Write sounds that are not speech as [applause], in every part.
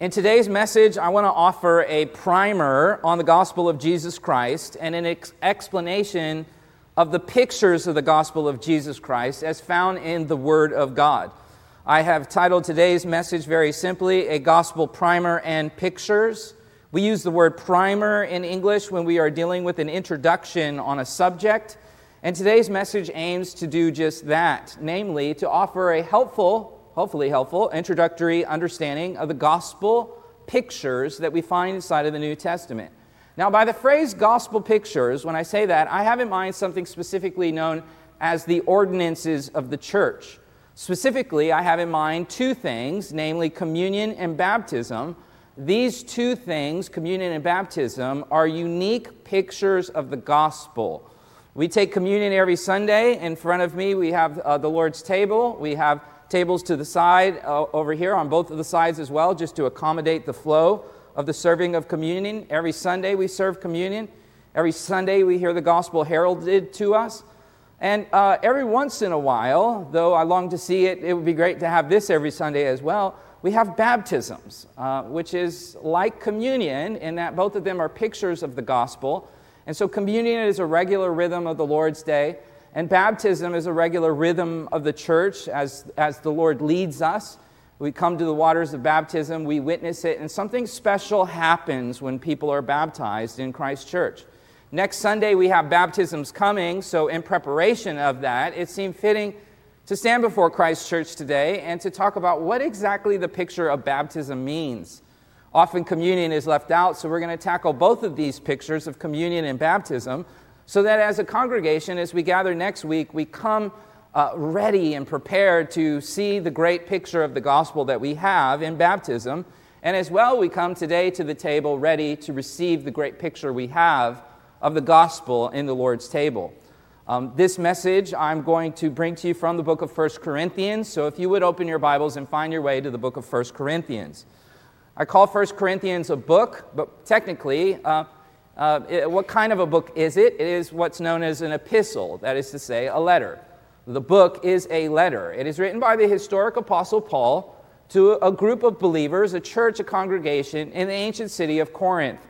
In today's message, I want to offer a primer on the gospel of Jesus Christ and an ex- explanation of the pictures of the gospel of Jesus Christ as found in the Word of God. I have titled today's message very simply A Gospel Primer and Pictures. We use the word primer in English when we are dealing with an introduction on a subject. And today's message aims to do just that, namely, to offer a helpful, hopefully helpful, introductory understanding of the gospel pictures that we find inside of the New Testament. Now, by the phrase gospel pictures, when I say that, I have in mind something specifically known as the ordinances of the church. Specifically, I have in mind two things, namely communion and baptism. These two things, communion and baptism, are unique pictures of the gospel. We take communion every Sunday. In front of me, we have uh, the Lord's table. We have tables to the side uh, over here on both of the sides as well, just to accommodate the flow of the serving of communion. Every Sunday, we serve communion. Every Sunday, we hear the gospel heralded to us. And uh, every once in a while, though I long to see it, it would be great to have this every Sunday as well. We have baptisms, uh, which is like communion in that both of them are pictures of the gospel. And so communion is a regular rhythm of the Lord's Day, and baptism is a regular rhythm of the church as, as the Lord leads us. We come to the waters of baptism, we witness it, and something special happens when people are baptized in Christ's church. Next Sunday, we have baptisms coming, so in preparation of that, it seemed fitting to stand before Christ's church today and to talk about what exactly the picture of baptism means. Often communion is left out, so we're going to tackle both of these pictures of communion and baptism so that as a congregation, as we gather next week, we come uh, ready and prepared to see the great picture of the gospel that we have in baptism. And as well, we come today to the table ready to receive the great picture we have of the gospel in the Lord's table. Um, this message I'm going to bring to you from the book of 1 Corinthians. So if you would open your Bibles and find your way to the book of 1 Corinthians. I call 1 Corinthians a book, but technically, uh, uh, what kind of a book is it? It is what's known as an epistle, that is to say, a letter. The book is a letter. It is written by the historic apostle Paul to a group of believers, a church, a congregation in the ancient city of Corinth.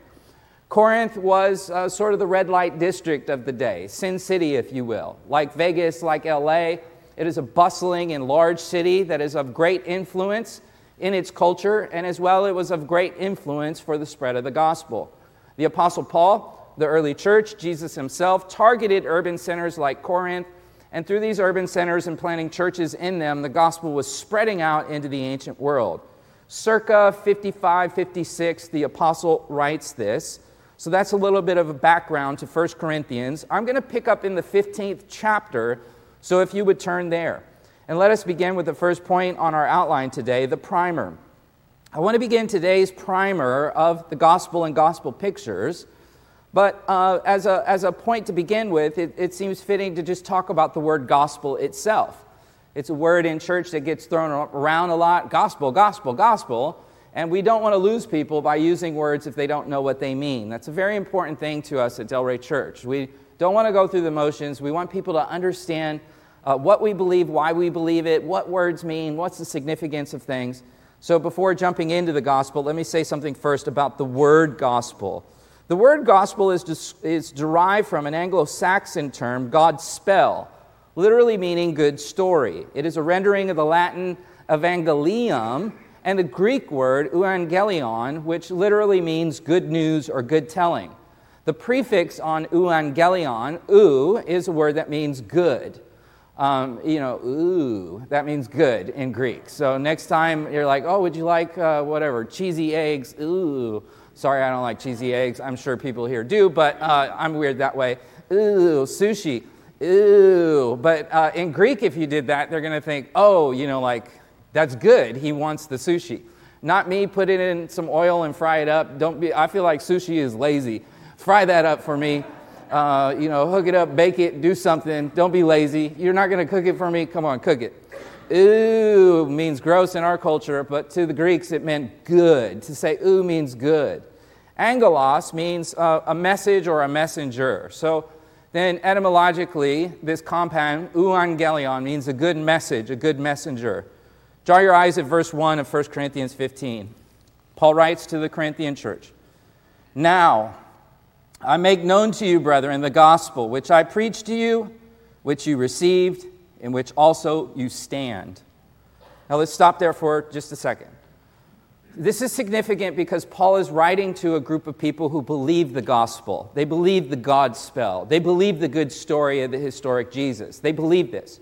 Corinth was uh, sort of the red light district of the day, Sin City, if you will. Like Vegas, like LA, it is a bustling and large city that is of great influence in its culture, and as well, it was of great influence for the spread of the gospel. The Apostle Paul, the early church, Jesus himself, targeted urban centers like Corinth, and through these urban centers and planting churches in them, the gospel was spreading out into the ancient world. Circa 55 56, the apostle writes this. So that's a little bit of a background to 1 Corinthians. I'm going to pick up in the 15th chapter, so if you would turn there. And let us begin with the first point on our outline today the primer. I want to begin today's primer of the gospel and gospel pictures. But uh, as, a, as a point to begin with, it, it seems fitting to just talk about the word gospel itself. It's a word in church that gets thrown around a lot gospel, gospel, gospel. And we don't want to lose people by using words if they don't know what they mean. That's a very important thing to us at Delray Church. We don't want to go through the motions. We want people to understand uh, what we believe, why we believe it, what words mean, what's the significance of things. So, before jumping into the gospel, let me say something first about the word gospel. The word gospel is, is derived from an Anglo Saxon term, Godspell, literally meaning good story. It is a rendering of the Latin evangelium and the Greek word euangelion, which literally means good news or good telling. The prefix on euangelion, eu, is a word that means good. Um, you know, ooh, that means good in Greek. So next time you're like, oh, would you like uh, whatever, cheesy eggs? Ooh. Sorry, I don't like cheesy eggs. I'm sure people here do, but uh, I'm weird that way. Ooh, sushi. Ooh. But uh, in Greek, if you did that, they're going to think, oh, you know, like, that's good. He wants the sushi. Not me, put it in some oil and fry it up. Don't be, I feel like sushi is lazy. Fry that up for me uh, you know, hook it up, bake it, do something. Don't be lazy. You're not going to cook it for me. Come on, cook it. Ooh means gross in our culture, but to the Greeks it meant good. To say ooh means good. Angelos means uh, a message or a messenger. So then etymologically, this compound, euangelion, means a good message, a good messenger. Draw your eyes at verse 1 of 1 Corinthians 15. Paul writes to the Corinthian church Now, I make known to you, brethren, the gospel which I preached to you, which you received, in which also you stand. Now let's stop there for just a second. This is significant because Paul is writing to a group of people who believe the gospel. They believe the God spell. They believe the good story of the historic Jesus. They believe this.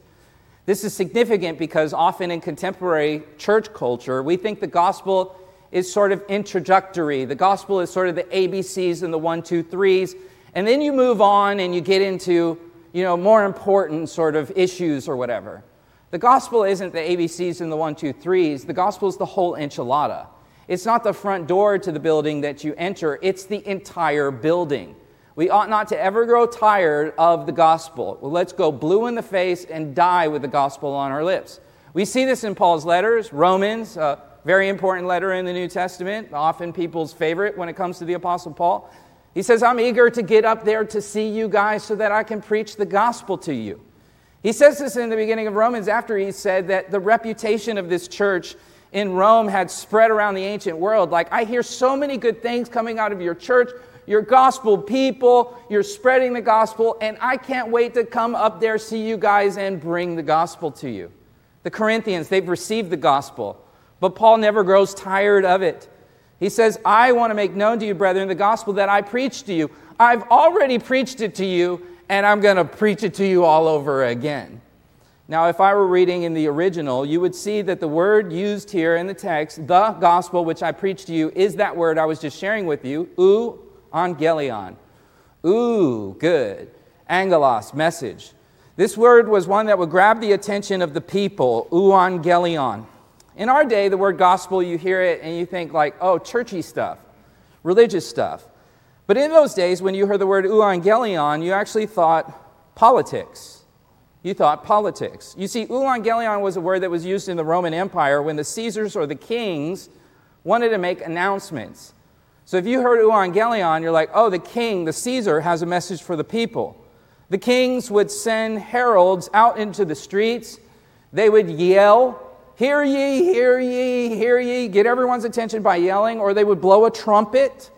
This is significant because often in contemporary church culture, we think the gospel is sort of introductory. The gospel is sort of the ABCs and the one, two, threes. And then you move on and you get into, you know, more important sort of issues or whatever. The gospel isn't the ABCs and the one, two, threes. The gospel is the whole enchilada. It's not the front door to the building that you enter, it's the entire building. We ought not to ever grow tired of the gospel. Well, let's go blue in the face and die with the gospel on our lips. We see this in Paul's letters, Romans, a very important letter in the New Testament, often people's favorite when it comes to the Apostle Paul. He says, I'm eager to get up there to see you guys so that I can preach the gospel to you. He says this in the beginning of Romans after he said that the reputation of this church in Rome had spread around the ancient world. Like, I hear so many good things coming out of your church. You're gospel people, you're spreading the gospel, and I can't wait to come up there, see you guys, and bring the gospel to you. The Corinthians, they've received the gospel, but Paul never grows tired of it. He says, I want to make known to you, brethren, the gospel that I preached to you. I've already preached it to you, and I'm going to preach it to you all over again. Now, if I were reading in the original, you would see that the word used here in the text, the gospel which I preached to you, is that word I was just sharing with you, ou angelion. Ooh, good. Angelos, message. This word was one that would grab the attention of the people, euangelion. In our day, the word gospel, you hear it and you think like, oh, churchy stuff, religious stuff. But in those days, when you heard the word euangelion, you actually thought politics you thought politics. You see, euangelion was a word that was used in the Roman Empire when the Caesars or the kings wanted to make announcements. So if you heard euangelion, you're like, oh, the king, the Caesar, has a message for the people. The kings would send heralds out into the streets. They would yell, Hear ye, hear ye, hear ye, get everyone's attention by yelling, or they would blow a trumpet,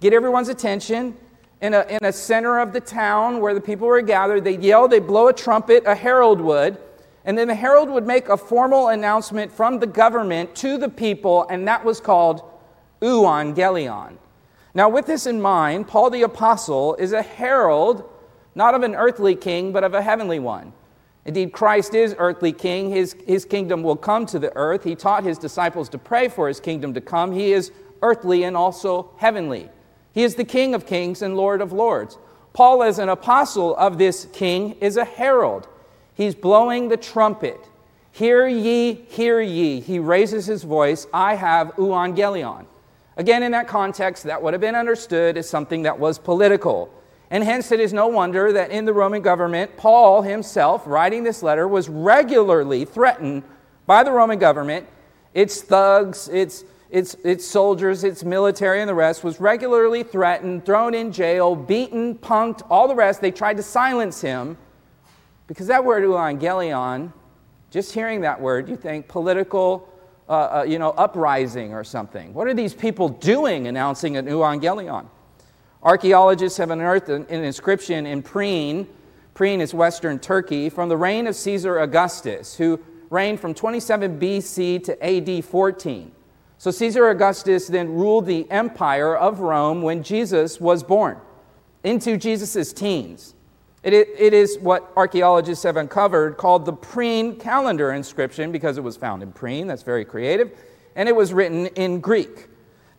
get everyone's attention in a, in a center of the town where the people were gathered. They'd yell, they'd blow a trumpet, a herald would, and then the herald would make a formal announcement from the government to the people, and that was called euangelion. Now, with this in mind, Paul the Apostle is a herald, not of an earthly king, but of a heavenly one. Indeed, Christ is earthly king. His, his kingdom will come to the earth. He taught his disciples to pray for his kingdom to come. He is earthly and also heavenly. He is the King of kings and Lord of lords. Paul, as an apostle of this king, is a herald. He's blowing the trumpet. Hear ye, hear ye. He raises his voice. I have euangelion. Again, in that context, that would have been understood as something that was political. And hence, it is no wonder that in the Roman government, Paul himself, writing this letter, was regularly threatened by the Roman government, its thugs, its its, its soldiers, its military, and the rest, was regularly threatened, thrown in jail, beaten, punked, all the rest. They tried to silence him because that word evangelion, just hearing that word, you think political, uh, uh, you know, uprising or something. What are these people doing announcing an evangelion? Archaeologists have unearthed an, inscription in Priene. Priene is western Turkey, from the reign of Caesar Augustus, who reigned from 27 BC to AD 14. So Caesar Augustus then ruled the empire of Rome when Jesus was born, into Jesus' teens. It, it is what archaeologists have uncovered called the Priene calendar inscription because it was found in Priene. That's very creative. And it was written in Greek.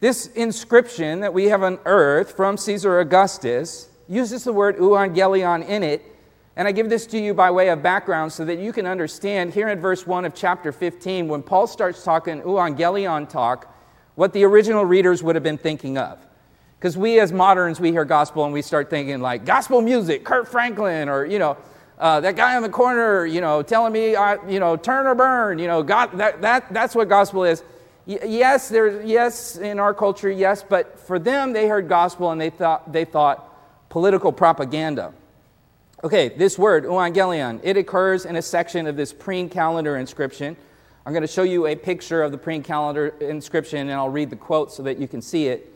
This inscription that we have unearthed from Caesar Augustus uses the word euangelion in it and I give this to you by way of background so that you can understand here in verse 1 of chapter 15, when Paul starts talking euangelion talk, what the original readers would have been thinking of. Because we as moderns, we hear gospel and we start thinking like gospel music, Kirk Franklin, or, you know, uh, that guy on the corner, you know, telling me, uh, you know, turn or burn, you know, God, that, that, that's what gospel is. Yes, there's, yes, in our culture, yes, but for them, they heard gospel and they thought, they thought political propaganda. Okay, this word, euangelion, it occurs in a section of this Priene calendar inscription. I'm going to show you a picture of the Priene calendar inscription, and I'll read the quote so that you can see it.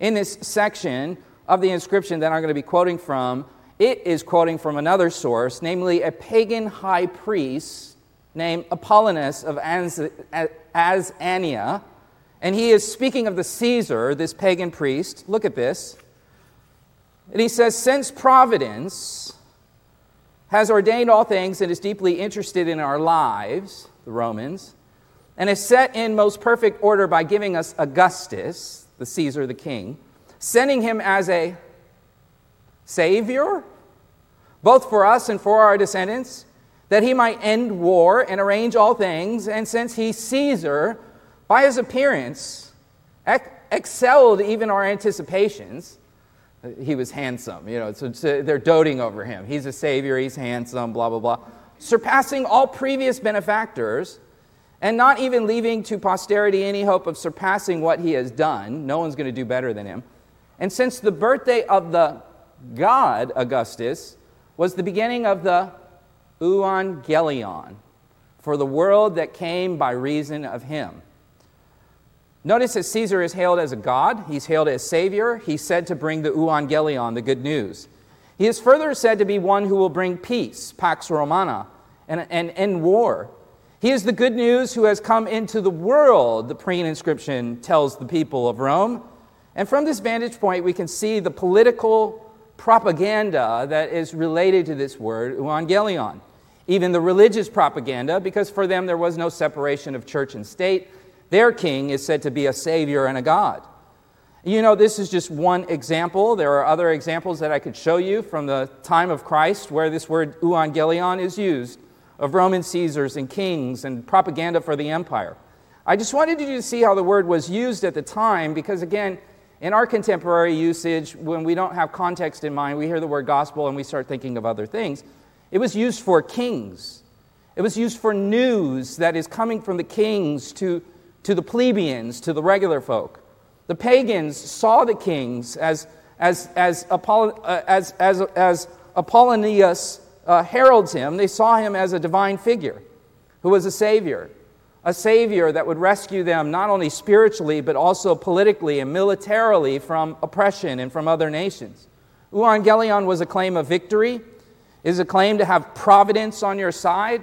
In this section of the inscription that I'm going to be quoting from, it is quoting from another source, namely a pagan high priest named Apollonius of Asania. And he is speaking of the Caesar, this pagan priest. Look at this. And he says, Since providence has ordained all things and is deeply interested in our lives, the Romans, and is set in most perfect order by giving us Augustus, the Caesar, the king, sending him as a savior, both for us and for our descendants, that he might end war and arrange all things. And since he, Caesar, by his appearance, excelled even our anticipations, he was handsome. You know, so, so they're doting over him. He's a savior, he's handsome, blah, blah, blah. Surpassing all previous benefactors, and not even leaving to posterity any hope of surpassing what he has done. No one's going to do better than him. And since the birthday of the god Augustus was the beginning of the euangelion for the world that came by reason of him. Notice that Caesar is hailed as a god, he's hailed as Savior, he's said to bring the euangelion, the good news. He is further said to be one who will bring peace, pax romana, and, and end war. He is the good news who has come into the world, the Priene inscription tells the people of Rome. And from this vantage point, we can see the political propaganda that is related to this word, evangelion. Even the religious propaganda, because for them there was no separation of church and state. Their king is said to be a savior and a God. You know, this is just one example. There are other examples that I could show you from the time of Christ where this word euangelion is used of Roman Caesars and kings and propaganda for the empire. I just wanted you to see how the word was used at the time because, again, in our contemporary usage, when we don't have context in mind, we hear the word gospel and we start thinking of other things. It was used for kings, it was used for news that is coming from the kings to to the plebeians, to the regular folk. The pagans saw the kings as, as, as, Apoll- uh, as, as, as Apollonius uh, heralds him, they saw him as a divine figure who was a savior, a savior that would rescue them not only spiritually, but also politically and militarily from oppression and from other nations. Euangelion was a claim of victory, is a claim to have providence on your side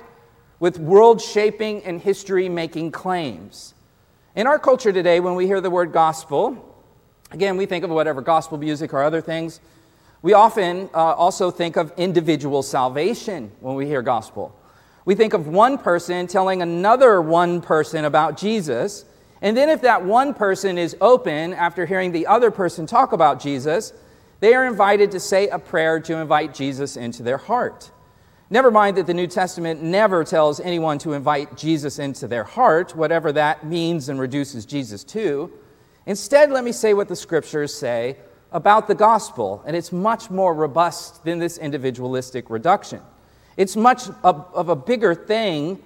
with world shaping and history making claims. In our culture today, when we hear the word gospel, again, we think of whatever gospel music or other things. We often uh, also think of individual salvation when we hear gospel. We think of one person telling another one person about Jesus, and then if that one person is open after hearing the other person talk about Jesus, they are invited to say a prayer to invite Jesus into their heart. Never mind that the New Testament never tells anyone to invite Jesus into their heart, whatever that means and reduces Jesus to. Instead, let me say what the scriptures say about the gospel, and it's much more robust than this individualistic reduction. It's much of, a bigger thing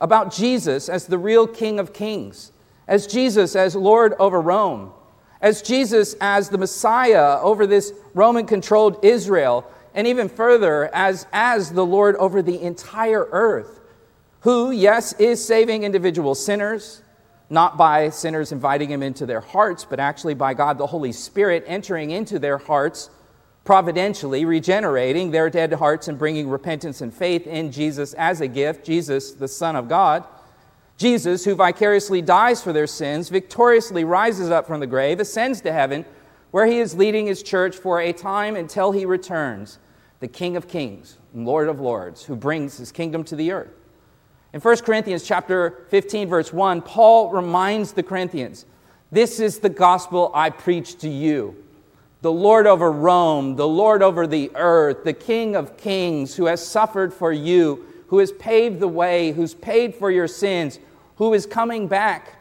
about Jesus as the real King of Kings, as Jesus as Lord over Rome, as Jesus as the Messiah over this Roman controlled Israel and even further, as, as the Lord over the entire earth, who, yes, is saving individual sinners, not by sinners inviting him into their hearts, but actually by God the Holy Spirit entering into their hearts providentially, regenerating their dead hearts and bringing repentance and faith in Jesus as a gift, Jesus, the Son of God. Jesus, who vicariously dies for their sins, victoriously rises up from the grave, ascends to heaven, where he is leading his church for a time until he returns, the King of Kings and Lord of Lords, who brings his kingdom to the earth. In 1 Corinthians chapter 15 verse 1, Paul reminds the Corinthians, "This is the gospel I preach to you. The Lord over Rome, the Lord over the earth, the King of kings who has suffered for you, who has paved the way, who's paid for your sins, who is coming back."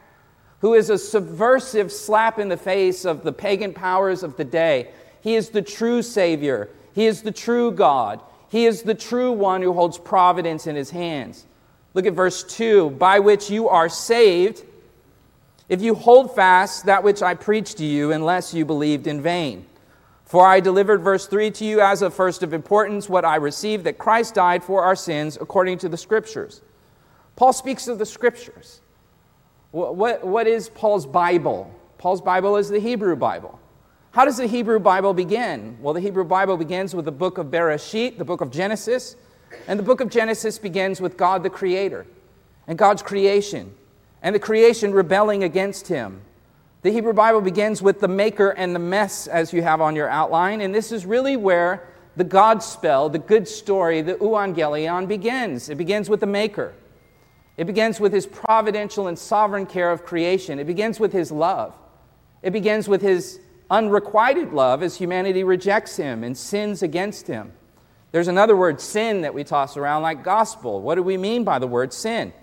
who is a subversive slap in the face of the pagan powers of the day. He is the true Savior. He is the true God. He is the true one who holds providence in his hands. Look at verse 2 by which you are saved if you hold fast that which I preached to you, unless you believed in vain. For I delivered, verse 3, to you as of first of importance what I received that Christ died for our sins according to the Scriptures Paul speaks of the scriptures. What, what, what is Paul's Bible? Paul's Bible is the Hebrew Bible. How does the Hebrew Bible begin? Well, the Hebrew Bible begins with the book of Bereshit, the book of Genesis. And the book of Genesis begins with God the Creator and God's creation and the creation rebelling against Him. The Hebrew Bible begins with the maker and the mess, as you have on your outline. And this is really where the God spell, the good story, the euangelion begins. It begins with the maker. It begins with his providential and sovereign care of creation. It begins with his love. It begins with his unrequited love as humanity rejects him and sins against him. There's another word, sin, that we toss around like gospel. What do we mean by the word sin?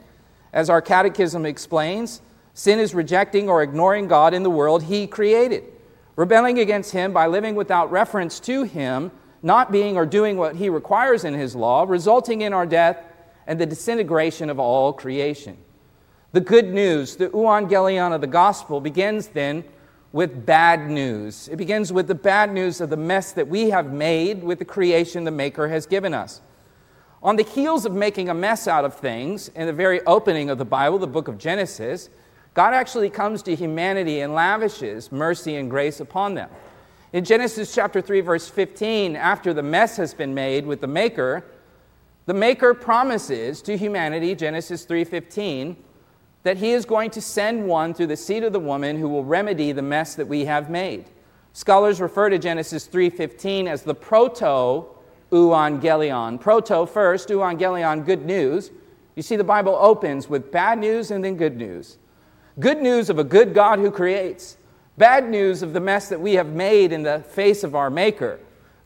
As our catechism explains, sin is rejecting or ignoring God in the world he created, rebelling against him by living without reference to him, not being or doing what he requires in his law, resulting in our death and the disintegration of all creation. The good news, the euangelion of the gospel, begins then with bad news. It begins with the bad news of the mess that we have made with the creation the Maker has given us. On the heels of making a mess out of things, in the very opening of the Bible, the book of Genesis, God actually comes to humanity and lavishes mercy and grace upon them. In Genesis chapter 3 verse 15, after the mess has been made with the maker, the maker promises to humanity, Genesis 3:15, that he is going to send one through the seed of the woman who will remedy the mess that we have made. Scholars refer to Genesis 3:15 as the proto euangelion. Proto first, euangelion good news. You see the Bible opens with bad news and then good news. Good news of a good God who creates. Bad news of the mess that we have made in the face of our maker.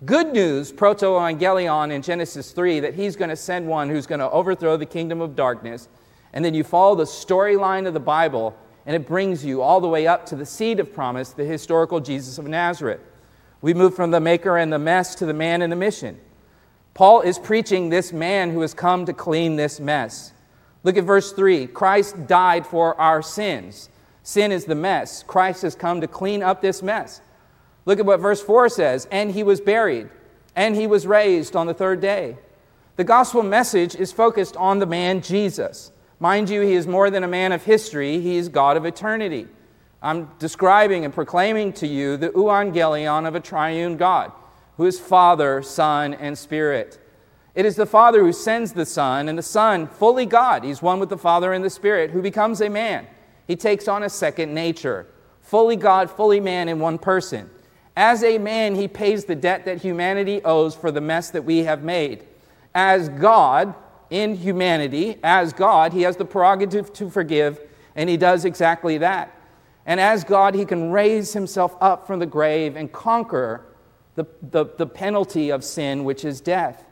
Good news, proto evangelion in Genesis 3, that he's going to send one who's going to overthrow the kingdom of darkness and then you follow the storyline of the Bible, and it brings you all the way up to the seed of promise, the historical Jesus of Nazareth. We move from the maker and the mess to the man and the mission. Paul is preaching this man who has come to clean this mess. Look at verse 3 Christ died for our sins. Sin is the mess. Christ has come to clean up this mess. Look at what verse 4 says and he was buried, and he was raised on the third day. The gospel message is focused on the man Jesus. Mind you, he is more than a man of history, he is God of eternity. I'm describing and proclaiming to you the euangelion of a triune God, who is Father, Son, and Spirit. It is the Father who sends the Son, and the Son, fully God, he's one with the Father and the Spirit, who becomes a man. He takes on a second nature, fully God, fully man in one person. As a man, he pays the debt that humanity owes for the mess that we have made. As God, in humanity, as God, he has the prerogative to forgive, and he does exactly that. And as God, he can raise himself up from the grave and conquer the, the, the penalty of sin, which is death.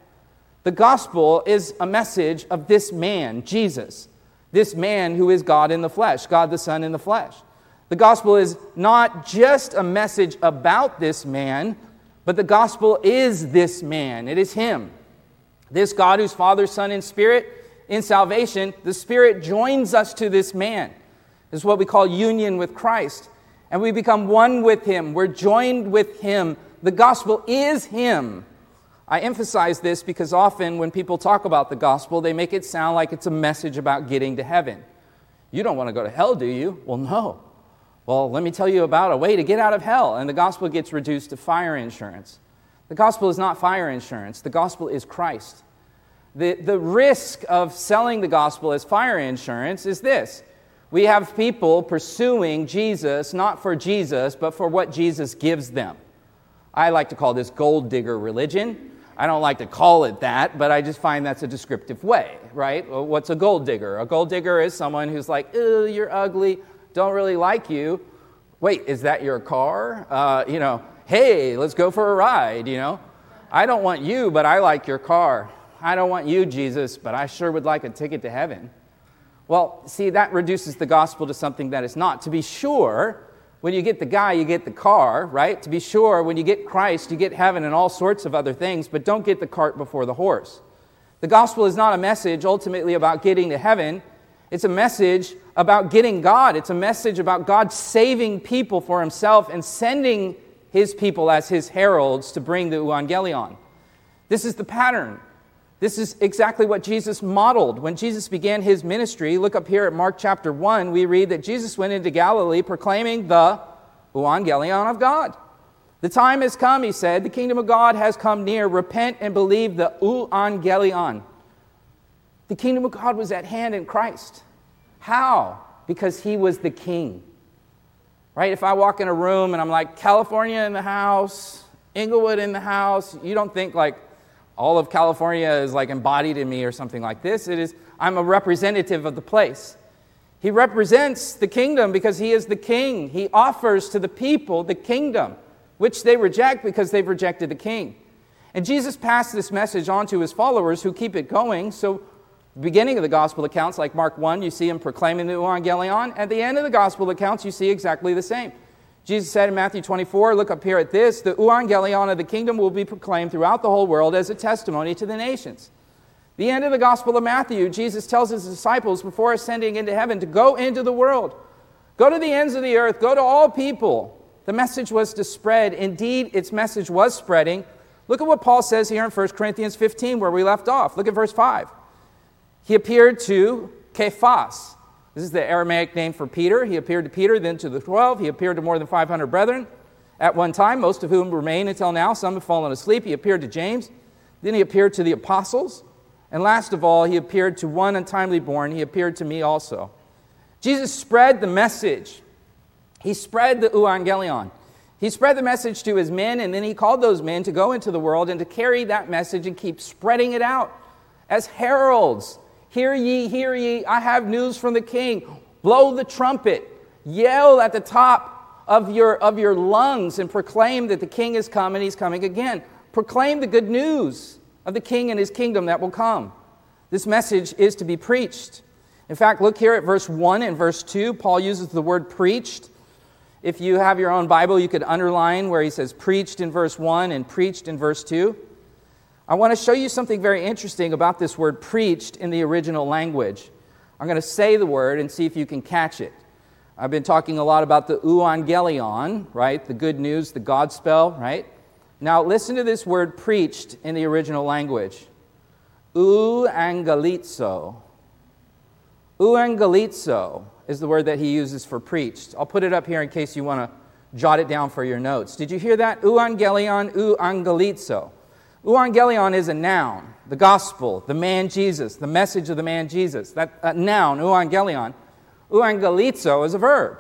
The gospel is a message of this man, Jesus, this man who is God in the flesh, God the Son in the flesh. The gospel is not just a message about this man, but the gospel is this man. It is him. This God who's Father, Son, and Spirit, in salvation, the Spirit joins us to this man. This is what we call union with Christ. And we become one with Him. We're joined with Him. The gospel is Him. I emphasize this because often when people talk about the gospel, they make it sound like it's a message about getting to heaven. You don't want to go to hell, do you? Well, no. Well, let me tell you about a way to get out of hell. And the gospel gets reduced to fire insurance. The gospel is not fire insurance, the gospel is Christ. The, the risk of selling the gospel as fire insurance is this we have people pursuing Jesus not for Jesus, but for what Jesus gives them. I like to call this gold digger religion. I don't like to call it that, but I just find that's a descriptive way, right? What's a gold digger? A gold digger is someone who's like, oh, you're ugly, don't really like you. Wait, is that your car? Uh, you know, hey, let's go for a ride, you know. I don't want you, but I like your car. I don't want you, Jesus, but I sure would like a ticket to heaven. Well, see, that reduces the gospel to something that is not. To be sure, when you get the guy, you get the car, right? To be sure, when you get Christ, you get heaven and all sorts of other things, but don't get the cart before the horse. The gospel is not a message ultimately about getting to heaven. It's a message about getting God. It's a message about God saving people for himself and sending his people as his heralds to bring the evangelion. This is the pattern. This is exactly what Jesus modeled. When Jesus began his ministry, look up here at Mark chapter 1, we read that Jesus went into Galilee proclaiming the Evangelion of God. The time has come, he said. The kingdom of God has come near. Repent and believe the Evangelion. The kingdom of God was at hand in Christ. How? Because he was the king. Right? If I walk in a room and I'm like, California in the house, Inglewood in the house, you don't think like, all of California is like embodied in me or something like this. It is, I'm a representative of the place. He represents the kingdom because he is the king. He offers to the people the kingdom, which they reject because they've rejected the king. And Jesus passed this message on to his followers who keep it going. So, beginning of the gospel accounts, like Mark 1, you see him proclaiming the evangelion. At the end of the gospel accounts, you see exactly the same. Jesus said in Matthew 24, look up here at this, the evangelion of the kingdom will be proclaimed throughout the whole world as a testimony to the nations. The end of the Gospel of Matthew, Jesus tells his disciples before ascending into heaven to go into the world. Go to the ends of the earth, go to all people. The message was to spread. Indeed, its message was spreading. Look at what Paul says here in 1 Corinthians 15, where we left off. Look at verse 5. He appeared to Cephas, this is the Aramaic name for Peter. He appeared to Peter, then to the 12. He appeared to more than 500 brethren at one time, most of whom remain until now. Some have fallen asleep. He appeared to James. Then he appeared to the apostles. And last of all, he appeared to one untimely born. He appeared to me also. Jesus spread the message. He spread the evangelion. He spread the message to his men, and then he called those men to go into the world and to carry that message and keep spreading it out as heralds Hear ye, hear ye, I have news from the king. Blow the trumpet, yell at the top of your, of your lungs, and proclaim that the king is come and he's coming again. Proclaim the good news of the king and his kingdom that will come. This message is to be preached. In fact, look here at verse 1 and verse 2. Paul uses the word preached. If you have your own Bible, you could underline where he says preached in verse 1 and preached in verse 2. I want to show you something very interesting about this word preached in the original language. I'm going to say the word and see if you can catch it. I've been talking a lot about the euangelion, right? The good news, the Godspell, right? Now listen to this word preached in the original language. Euangelizo. Euangelizo is the word that he uses for preached. I'll put it up here in case you want to jot it down for your notes. Did you hear that? Euangelion, euangelizo. Euangelion is a noun, the gospel, the man Jesus, the message of the man Jesus. That a noun, euangelion. Euangelizo is a verb.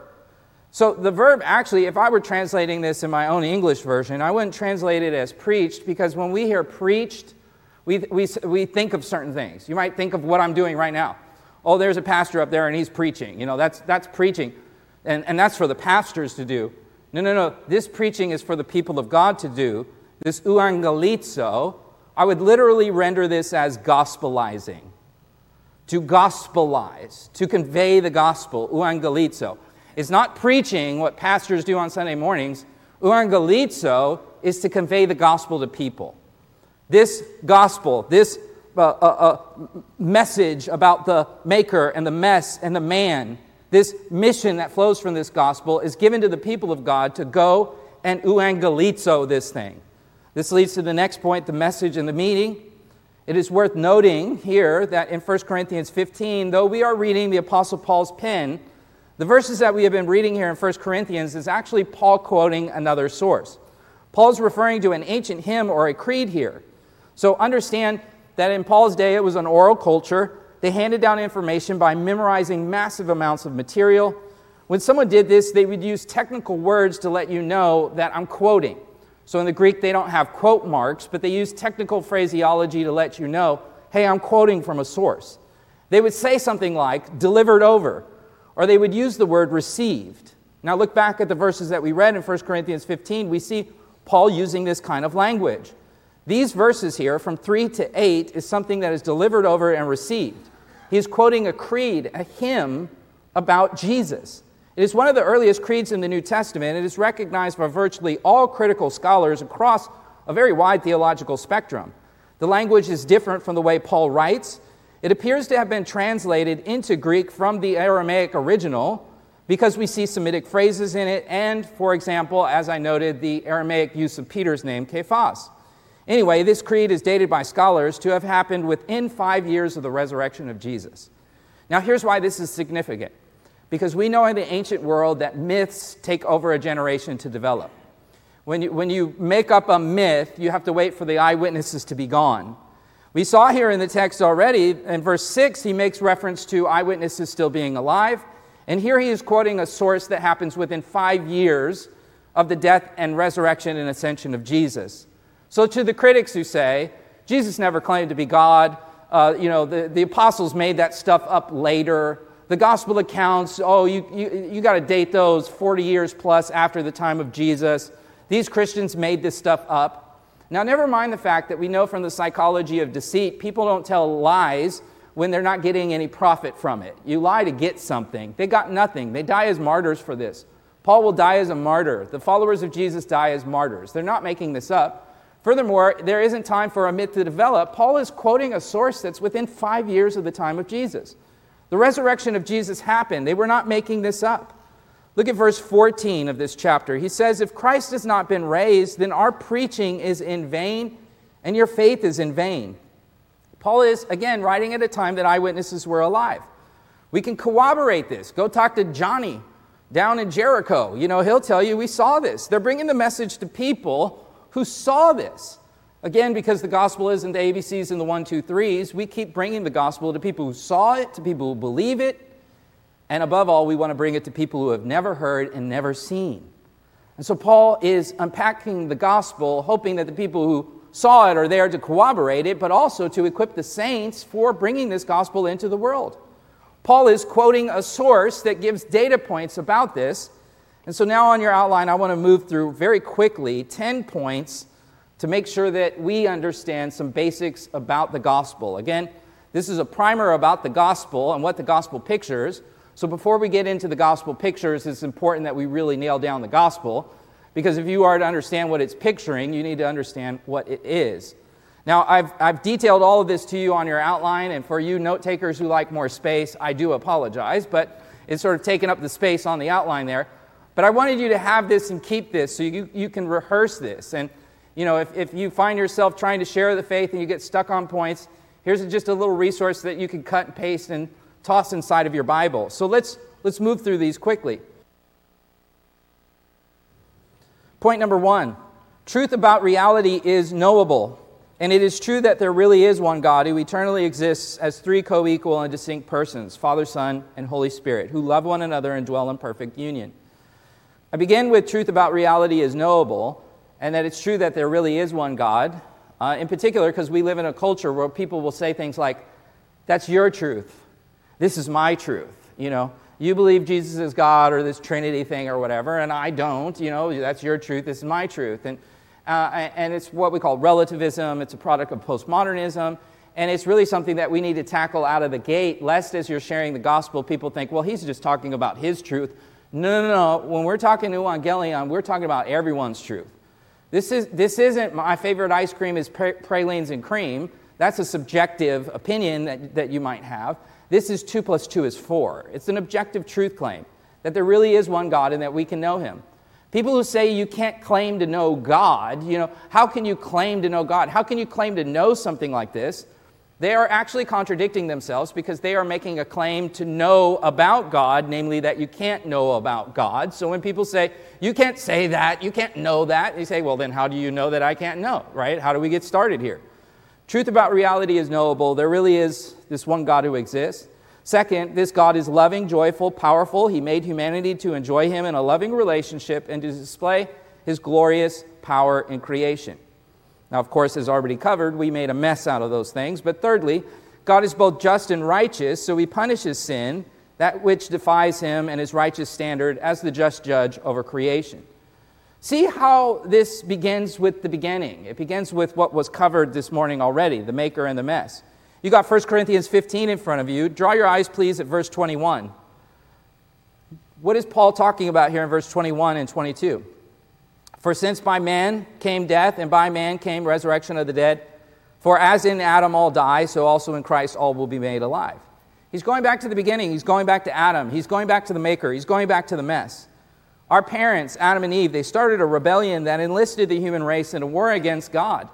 So the verb actually, if I were translating this in my own English version, I wouldn't translate it as preached because when we hear preached, we, we, we think of certain things. You might think of what I'm doing right now. Oh, there's a pastor up there and he's preaching. You know, that's, that's preaching. And, and that's for the pastors to do. No, no, no. This preaching is for the people of God to do this euangelizo, I would literally render this as gospelizing. To gospelize, to convey the gospel, euangelizo. It's not preaching what pastors do on Sunday mornings. Euangelizo is to convey the gospel to people. This gospel, this uh, uh, uh, message about the maker and the mess and the man, this mission that flows from this gospel is given to the people of God to go and euangelizo this thing. This leads to the next point the message and the meaning. It is worth noting here that in 1 Corinthians 15, though we are reading the Apostle Paul's pen, the verses that we have been reading here in 1 Corinthians is actually Paul quoting another source. Paul's referring to an ancient hymn or a creed here. So understand that in Paul's day it was an oral culture. They handed down information by memorizing massive amounts of material. When someone did this, they would use technical words to let you know that I'm quoting. So in the Greek, they don't have quote marks, but they use technical phraseology to let you know hey, I'm quoting from a source. They would say something like delivered over, or they would use the word received. Now look back at the verses that we read in 1 Corinthians 15. We see Paul using this kind of language. These verses here, from 3 to 8, is something that is delivered over and received. He's quoting a creed, a hymn about Jesus. It is one of the earliest creeds in the New Testament. It is recognized by virtually all critical scholars across a very wide theological spectrum. The language is different from the way Paul writes. It appears to have been translated into Greek from the Aramaic original because we see Semitic phrases in it, and, for example, as I noted, the Aramaic use of Peter's name, Cephas. Anyway, this creed is dated by scholars to have happened within five years of the resurrection of Jesus. Now, here's why this is significant because we know in the ancient world that myths take over a generation to develop. When you, when you make up a myth, you have to wait for the eyewitnesses to be gone. We saw here in the text already, in verse 6, he makes reference to eyewitnesses still being alive. And here he is quoting a source that happens within five years of the death and resurrection and ascension of Jesus. So, to the critics who say, Jesus never claimed to be God, uh, you know, the, the apostles made that stuff up later. The gospel accounts, oh, you, you, you got to date those 40 years plus after the time of Jesus. These Christians made this stuff up. Now, never mind the fact that we know from the psychology of deceit, people don't tell lies when they're not getting any profit from it. You lie to get something. They got nothing. They die as martyrs for this. Paul will die as a martyr. The followers of Jesus die as martyrs. They're not making this up. Furthermore, there isn't time for a myth to develop. Paul is quoting a source that's within five years of the time of Jesus. The resurrection of Jesus happened. They were not making this up. Look at verse 14 of this chapter. He says, If Christ has not been raised, then our preaching is in vain and your faith is in vain. Paul is, again, writing at a time that eyewitnesses were alive. We can corroborate this. Go talk to Johnny down in Jericho. You know, he'll tell you, we saw this. They're bringing the message to people who saw this. Again, because the gospel isn't the ABCs and the one, two, threes, we keep bringing the gospel to people who saw it, to people who believe it, and above all, we want to bring it to people who have never heard and never seen. And so Paul is unpacking the gospel, hoping that the people who saw it are there to corroborate it, but also to equip the saints for bringing this gospel into the world. Paul is quoting a source that gives data points about this. And so now on your outline, I want to move through very quickly 10 points to make sure that we understand some basics about the gospel. Again, this is a primer about the gospel and what the gospel pictures. So before we get into the gospel pictures, it's important that we really nail down the gospel. Because if you are to understand what it's picturing, you need to understand what it is. Now, I've, I've detailed all of this to you on your outline, and for you note takers who like more space, I do apologize, but it's sort of taken up the space on the outline there. But I wanted you to have this and keep this so you, you can rehearse this. And, you know, if, if you find yourself trying to share the faith and you get stuck on points, here's just a little resource that you can cut and paste and toss inside of your Bible. So let's, let's move through these quickly. Point number one truth about reality is knowable. And it is true that there really is one God who eternally exists as three co equal and distinct persons Father, Son, and Holy Spirit, who love one another and dwell in perfect union. I begin with truth about reality is knowable, and that it's true that there really is one God, uh, in particular because we live in a culture where people will say things like, That's your truth. This is my truth. You know, you believe Jesus is God or this Trinity thing or whatever, and I don't. You know, that's your truth. This is my truth. And uh, and it's what we call relativism. It's a product of postmodernism. And it's really something that we need to tackle out of the gate, lest as you're sharing the gospel, people think, well, he's just talking about his truth. No, no, no. When we're talking to Evangelion, we're talking about everyone's truth. This, is, this isn't my favorite ice cream is pralines and cream. That's a subjective opinion that, that you might have. This is 2 plus 2 is 4. It's an objective truth claim that there really is one God and that we can know him. People who say you can't claim to know God, you know, how can you claim to know God? How can you claim to know something like this? They are actually contradicting themselves because they are making a claim to know about God, namely that you can't know about God. So when people say, you can't say that, you can't know that, you say, well, then how do you know that I can't know, right? How do we get started here? Truth about reality is knowable. There really is this one God who exists. Second, this God is loving, joyful, powerful. He made humanity to enjoy Him in a loving relationship and to display His glorious power in creation. Now, of course, as already covered, we made a mess out of those things. But thirdly, God is both just and righteous, so He punishes sin, that which defies Him and His righteous standard, as the just judge over creation. See how this begins with the beginning. It begins with what was covered this morning already the maker and the mess. You got 1 Corinthians 15 in front of you. Draw your eyes, please, at verse 21. What is Paul talking about here in verse 21 and 22? For since by man came death, and by man came resurrection of the dead, for as in Adam all die, so also in Christ all will be made alive. He's going back to the beginning. He's going back to Adam. He's going back to the Maker. He's going back to the mess. Our parents, Adam and Eve, they started a rebellion that enlisted the human race in a war against God.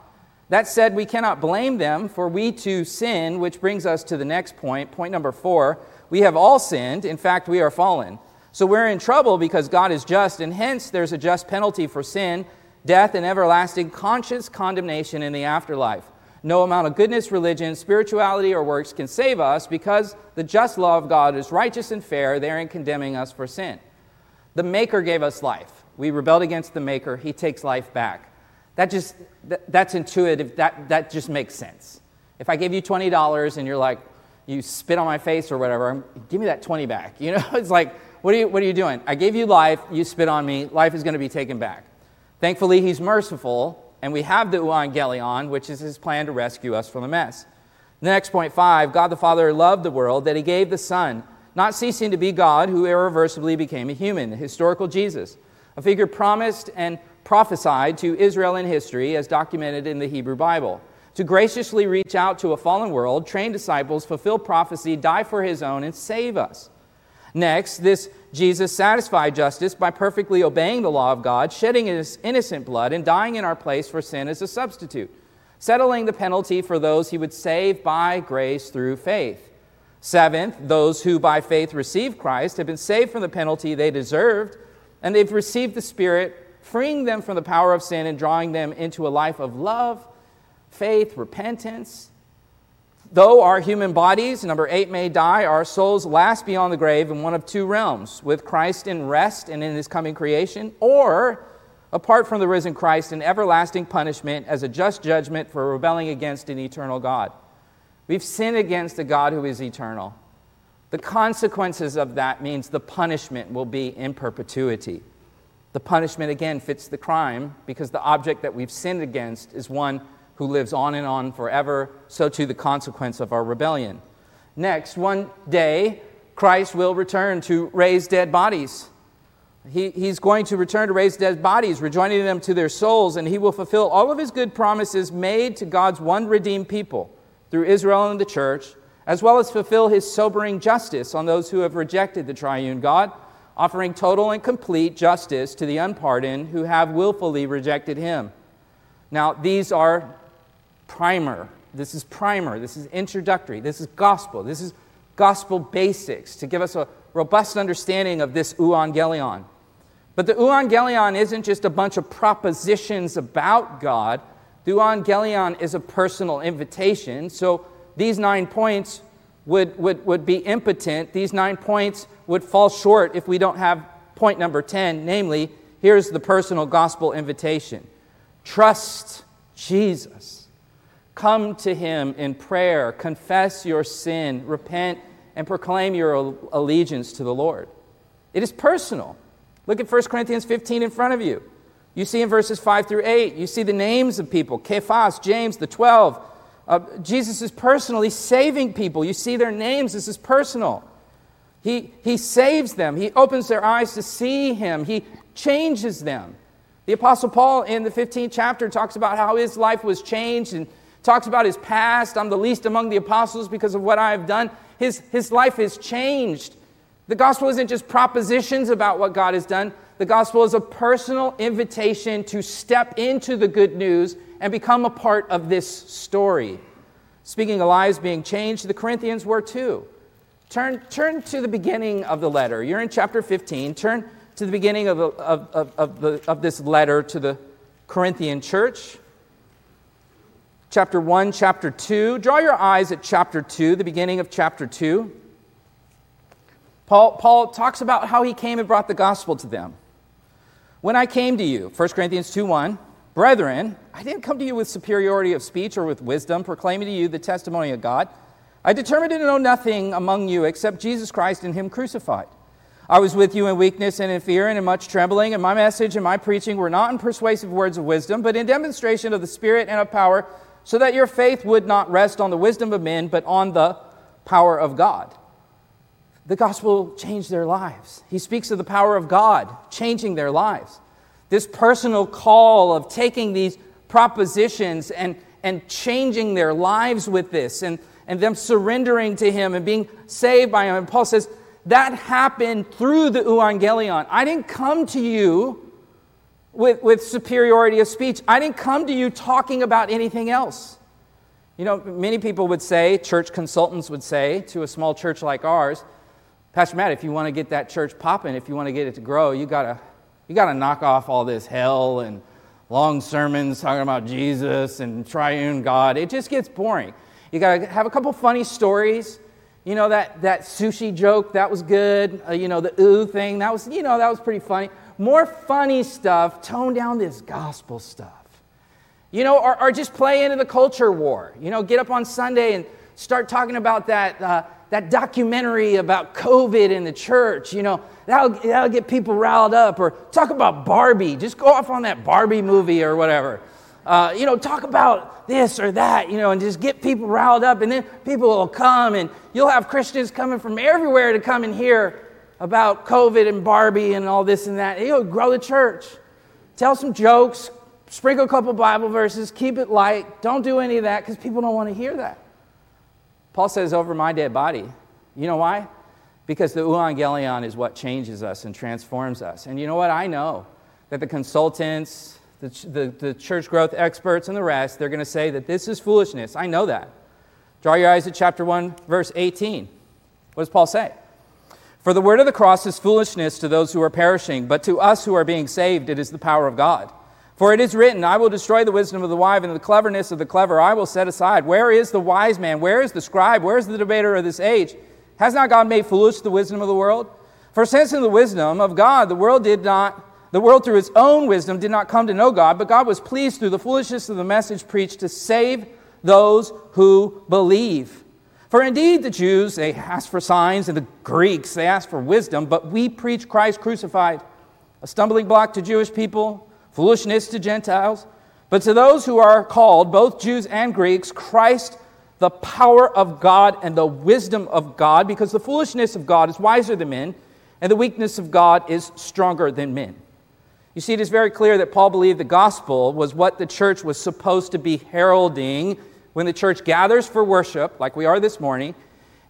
That said, we cannot blame them, for we too sin, which brings us to the next point. Point number four we have all sinned. In fact, we are fallen. So we're in trouble because God is just, and hence there's a just penalty for sin, death, and everlasting conscious condemnation in the afterlife. No amount of goodness, religion, spirituality, or works can save us because the just law of God is righteous and fair, therein condemning us for sin. The Maker gave us life. We rebelled against the Maker, He takes life back. That just, that, that's intuitive. That, that just makes sense. If I give you $20 and you're like, you spit on my face or whatever, give me that 20 back. [laughs] You know, it's like, what are you, what are you doing? I gave you life, you spit on me, life is going to be taken back. Thankfully, he's merciful, and we have the euangelion, which is his plan to rescue us from the mess. The next point five God the Father loved the world that he gave the Son, not ceasing to be God, who irreversibly became a human, the historical Jesus, a figure promised and prophesied to Israel in history as documented in the Hebrew Bible. To graciously reach out to a fallen world, train disciples, fulfill prophecy, die for his own, and save us. Next, this Jesus satisfied justice by perfectly obeying the law of God, shedding his innocent blood, and dying in our place for sin as a substitute, settling the penalty for those he would save by grace through faith. Seventh, those who by faith receive Christ have been saved from the penalty they deserved, and they've received the Spirit freeing them from the power of sin and drawing them into a life of love, faith, repentance. Though our human bodies, number eight, may die, our souls last beyond the grave in one of two realms with Christ in rest and in his coming creation, or apart from the risen Christ in everlasting punishment as a just judgment for rebelling against an eternal God. We've sinned against a God who is eternal. The consequences of that means the punishment will be in perpetuity. The punishment, again, fits the crime because the object that we've sinned against is one who lives on and on forever, so too the consequence of our rebellion. Next, one day, Christ will return to raise dead bodies. He, he's going to return to raise dead bodies, rejoining them to their souls, and he will fulfill all of his good promises made to God's one redeemed people through Israel and the church, as well as fulfill his sobering justice on those who have rejected the triune God offering total and complete justice to the unpardoned who have willfully rejected him. Now, these are primer. This is primer. This is introductory. This is gospel. This is gospel basics to give us a robust understanding of this euangelion. But the euangelion isn't just a bunch of propositions about God. The euangelion is a personal invitation. So these nine points would, would, would be impotent. These nine points would fall short if we don't have point number 10, namely, here's the personal gospel invitation trust Jesus. Come to him in prayer, confess your sin, repent, and proclaim your allegiance to the Lord. It is personal. Look at 1 Corinthians 15 in front of you. You see in verses 5 through 8, you see the names of people Cephas, James, the 12. Uh, Jesus is personally saving people. You see their names. This is personal. He, he saves them. He opens their eyes to see Him. He changes them. The Apostle Paul in the 15th chapter talks about how his life was changed and talks about his past. I'm the least among the apostles because of what I have done. His, his life is changed. The gospel isn't just propositions about what God has done, the gospel is a personal invitation to step into the good news and become a part of this story. Speaking of lives being changed, the Corinthians were too. Turn, turn to the beginning of the letter. You're in chapter 15. Turn to the beginning of, of, of, of, the, of this letter to the Corinthian church. Chapter 1, chapter 2. Draw your eyes at chapter 2, the beginning of chapter 2. Paul, Paul talks about how he came and brought the gospel to them. When I came to you, 1 Corinthians 2 1, brethren, I didn't come to you with superiority of speech or with wisdom, proclaiming to you the testimony of God. I determined to know nothing among you except Jesus Christ and Him crucified. I was with you in weakness and in fear and in much trembling, and my message and my preaching were not in persuasive words of wisdom, but in demonstration of the Spirit and of power, so that your faith would not rest on the wisdom of men, but on the power of God. The gospel changed their lives. He speaks of the power of God changing their lives. This personal call of taking these propositions and, and changing their lives with this. And and them surrendering to Him and being saved by Him. And Paul says, that happened through the euangelion. I didn't come to you with, with superiority of speech. I didn't come to you talking about anything else. You know, many people would say, church consultants would say to a small church like ours, Pastor Matt, if you want to get that church popping, if you want to get it to grow, you gotta you gotta knock off all this hell and long sermons talking about Jesus and triune God. It just gets boring. You gotta have a couple funny stories. You know that that sushi joke that was good. Uh, you know the ooh thing that was you know that was pretty funny. More funny stuff. Tone down this gospel stuff. You know, or, or just play into the culture war. You know, get up on Sunday and start talking about that, uh, that documentary about COVID in the church. You know, that'll, that'll get people riled up. Or talk about Barbie. Just go off on that Barbie movie or whatever. Uh, you know, talk about this or that, you know, and just get people riled up. And then people will come, and you'll have Christians coming from everywhere to come and hear about COVID and Barbie and all this and that. You'll grow the church. Tell some jokes, sprinkle a couple Bible verses, keep it light. Don't do any of that because people don't want to hear that. Paul says, over my dead body. You know why? Because the euangelion is what changes us and transforms us. And you know what? I know that the consultants, the, the, the church growth experts, and the rest, they're going to say that this is foolishness. I know that. Draw your eyes to chapter 1, verse 18. What does Paul say? For the word of the cross is foolishness to those who are perishing, but to us who are being saved, it is the power of God. For it is written, I will destroy the wisdom of the wise, and the cleverness of the clever I will set aside. Where is the wise man? Where is the scribe? Where is the debater of this age? Has not God made foolish the wisdom of the world? For since in the wisdom of God the world did not, the world through its own wisdom did not come to know God, but God was pleased through the foolishness of the message preached to save those who believe. For indeed the Jews, they ask for signs, and the Greeks, they ask for wisdom, but we preach Christ crucified, a stumbling block to Jewish people foolishness to Gentiles. But to those who are called, both Jews and Greeks, Christ, the power of God and the wisdom of God, because the foolishness of God is wiser than men, and the weakness of God is stronger than men. You see, it is very clear that Paul believed the gospel was what the church was supposed to be heralding when the church gathers for worship, like we are this morning,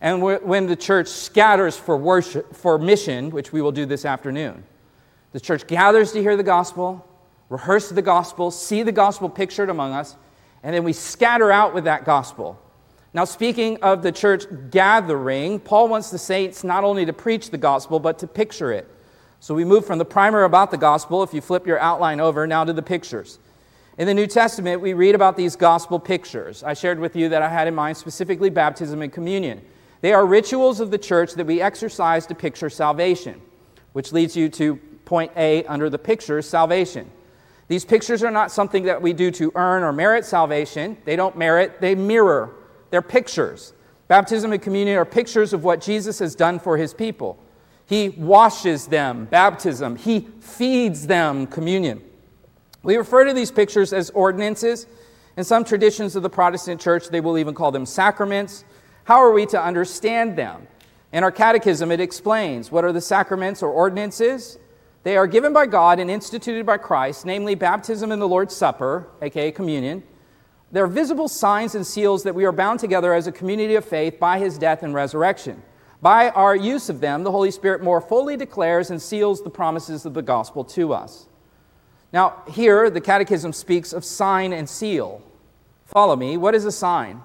and when the church scatters for worship, for mission, which we will do this afternoon. The church gathers to hear the gospel, rehearse the gospel, see the gospel pictured among us, and then we scatter out with that gospel. Now, speaking of the church gathering, Paul wants the saints not only to preach the gospel, but to picture it. So we move from the primer about the gospel, if you flip your outline over, now to the pictures. In the New Testament, we read about these gospel pictures. I shared with you that I had in mind specifically baptism and communion. They are rituals of the church that we exercise to picture salvation, which leads you to point A under the picture salvation. These pictures are not something that we do to earn or merit salvation. They don't merit, they mirror. They're pictures. Baptism and communion are pictures of what Jesus has done for his people. He washes them, baptism. He feeds them, communion. We refer to these pictures as ordinances. In some traditions of the Protestant church, they will even call them sacraments. How are we to understand them? In our catechism, it explains what are the sacraments or ordinances? They are given by God and instituted by Christ, namely baptism and the Lord's Supper, aka communion. They're visible signs and seals that we are bound together as a community of faith by his death and resurrection. By our use of them, the Holy Spirit more fully declares and seals the promises of the gospel to us. Now, here, the Catechism speaks of sign and seal. Follow me. What is a sign?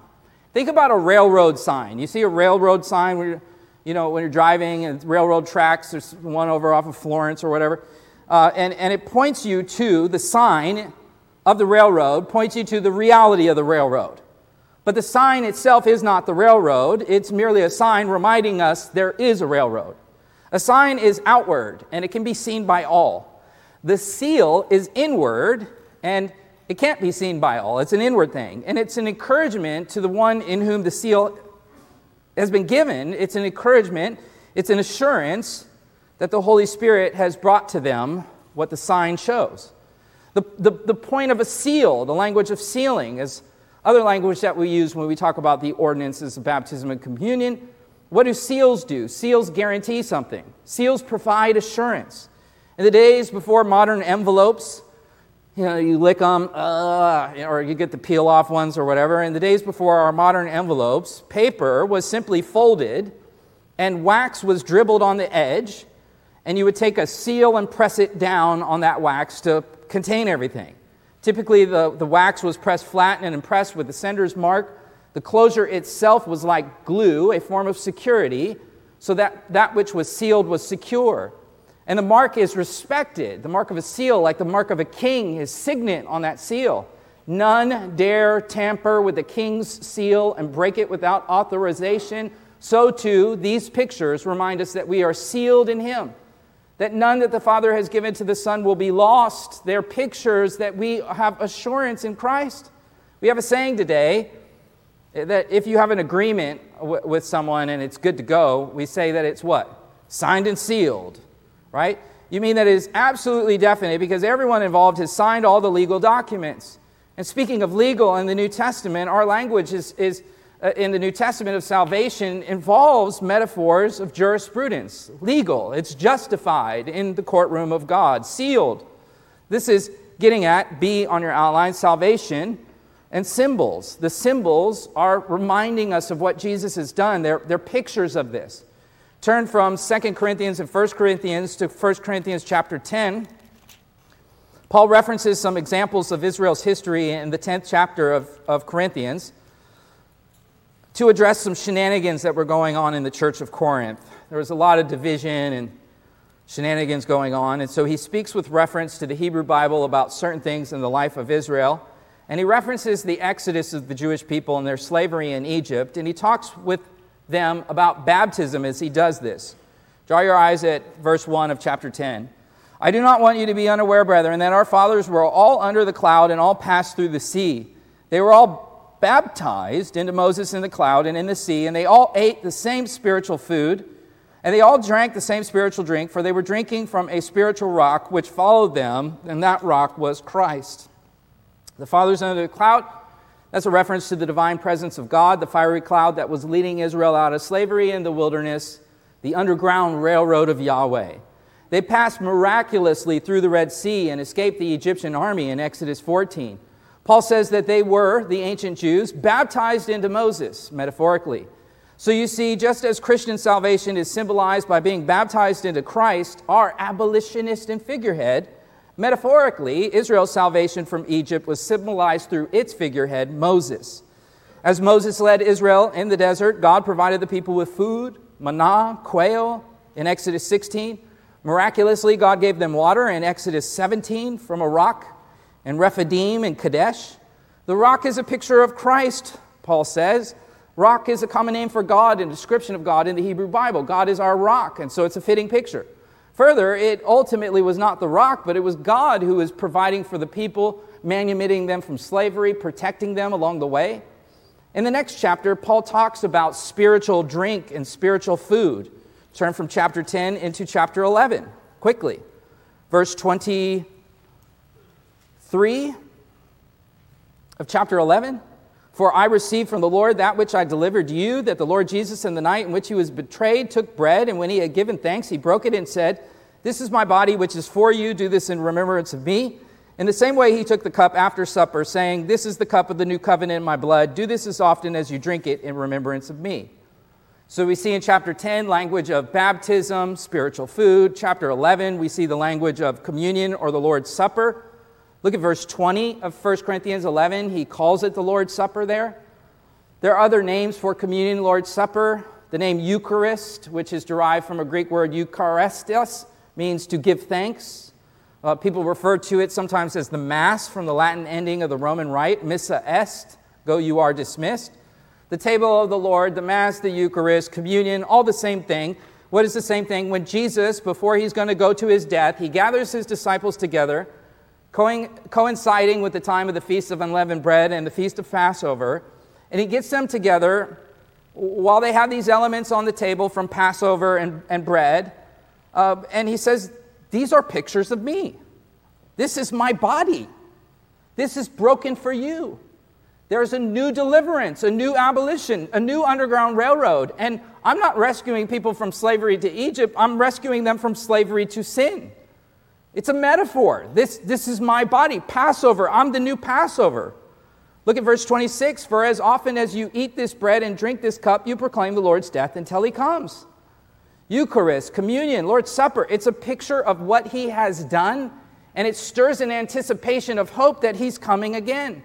Think about a railroad sign. You see a railroad sign where you know, when you're driving and railroad tracks, there's one over off of Florence or whatever, uh, and, and it points you to the sign of the railroad, points you to the reality of the railroad. But the sign itself is not the railroad, it's merely a sign reminding us there is a railroad. A sign is outward, and it can be seen by all. The seal is inward, and it can't be seen by all. It's an inward thing. And it's an encouragement to the one in whom the seal has been given, it's an encouragement, it's an assurance that the Holy Spirit has brought to them what the sign shows. The, the, the point of a seal, the language of sealing, is other language that we use when we talk about the ordinances of baptism and communion. What do seals do? Seals guarantee something, seals provide assurance. In the days before modern envelopes, you know, you lick them, uh, or you get the peel off ones or whatever. In the days before our modern envelopes, paper was simply folded and wax was dribbled on the edge, and you would take a seal and press it down on that wax to contain everything. Typically, the, the wax was pressed flat and impressed with the sender's mark. The closure itself was like glue, a form of security, so that that which was sealed was secure. And the mark is respected. The mark of a seal, like the mark of a king, his signet on that seal. None dare tamper with the king's seal and break it without authorization. So, too, these pictures remind us that we are sealed in him that none that the Father has given to the Son will be lost. They're pictures that we have assurance in Christ. We have a saying today that if you have an agreement with someone and it's good to go, we say that it's what? Signed and sealed, right? You mean that it is absolutely definite because everyone involved has signed all the legal documents. And speaking of legal in the New Testament, our language is, is uh, in the New Testament of salvation involves metaphors of jurisprudence, legal. It's justified in the courtroom of God, sealed. This is getting at, B on your outline, salvation and symbols. The symbols are reminding us of what Jesus has done, they're, they're pictures of this. Turn from 2 Corinthians and 1 Corinthians to 1 Corinthians chapter 10. Paul references some examples of Israel's history in the 10th chapter of, of Corinthians to address some shenanigans that were going on in the church of Corinth. There was a lot of division and shenanigans going on, and so he speaks with reference to the Hebrew Bible about certain things in the life of Israel. And he references the exodus of the Jewish people and their slavery in Egypt, and he talks with them about baptism as he does this. Draw your eyes at verse 1 of chapter 10. I do not want you to be unaware, brethren, that our fathers were all under the cloud and all passed through the sea. They were all baptized into Moses in the cloud and in the sea, and they all ate the same spiritual food, and they all drank the same spiritual drink, for they were drinking from a spiritual rock which followed them, and that rock was Christ. The fathers under the cloud, that's a reference to the divine presence of God, the fiery cloud that was leading Israel out of slavery in the wilderness, the underground railroad of Yahweh. They passed miraculously through the Red Sea and escaped the Egyptian army in Exodus 14. Paul says that they were, the ancient Jews, baptized into Moses, metaphorically. So you see, just as Christian salvation is symbolized by being baptized into Christ, our abolitionist and figurehead, metaphorically, Israel's salvation from Egypt was symbolized through its figurehead, Moses. As Moses led Israel in the desert, God provided the people with food, manna, quail in Exodus 16. Miraculously, God gave them water in Exodus 17 from a rock and Rephidim and Kadesh. The rock is a picture of Christ, Paul says. Rock is a common name for God and description of God in the Hebrew Bible. God is our rock, and so it's a fitting picture. Further, it ultimately was not the rock, but it was God who was providing for the people, manumitting them from slavery, protecting them along the way. In the next chapter, Paul talks about spiritual drink and spiritual food. Turn from chapter 10 into chapter 11 quickly. Verse 23 of chapter 11. For I received from the Lord that which I delivered you, that the Lord Jesus, in the night in which he was betrayed, took bread, and when he had given thanks, he broke it and said, This is my body, which is for you. Do this in remembrance of me. In the same way, he took the cup after supper, saying, This is the cup of the new covenant in my blood. Do this as often as you drink it in remembrance of me. So we see in chapter 10 language of baptism, spiritual food. Chapter 11, we see the language of communion or the Lord's Supper. Look at verse 20 of 1 Corinthians 11. He calls it the Lord's Supper there. There are other names for communion, Lord's Supper. The name Eucharist, which is derived from a Greek word Eucharistos, means to give thanks. Uh, people refer to it sometimes as the Mass from the Latin ending of the Roman Rite, Missa est, go you are dismissed. The table of the Lord, the Mass, the Eucharist, communion, all the same thing. What is the same thing? When Jesus, before he's going to go to his death, he gathers his disciples together coinciding with the time of the Feast of Unleavened Bread and the Feast of Passover. And he gets them together while they have these elements on the table from Passover and, and bread. Uh, and he says, These are pictures of me. This is my body. This is broken for you. There's a new deliverance, a new abolition, a new underground railroad. And I'm not rescuing people from slavery to Egypt, I'm rescuing them from slavery to sin. It's a metaphor. This, this is my body. Passover. I'm the new Passover. Look at verse 26. For as often as you eat this bread and drink this cup, you proclaim the Lord's death until he comes. Eucharist, communion, Lord's Supper, it's a picture of what he has done and it stirs an anticipation of hope that he's coming again.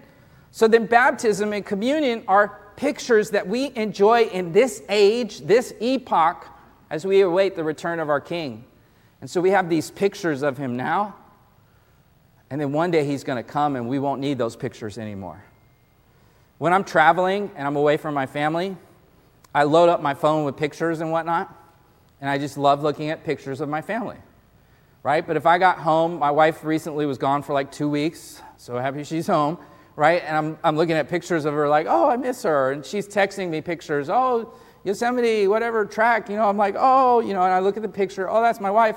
So then, baptism and communion are pictures that we enjoy in this age, this epoch, as we await the return of our King. And so we have these pictures of him now, and then one day he's going to come and we won't need those pictures anymore. When I'm traveling and I'm away from my family, I load up my phone with pictures and whatnot, and I just love looking at pictures of my family right? But if I got home, my wife recently was gone for like two weeks, so happy she's home, right? And I'm, I'm looking at pictures of her, like, oh, I miss her. And she's texting me pictures, oh, Yosemite, whatever track, you know. I'm like, oh, you know, and I look at the picture, oh, that's my wife.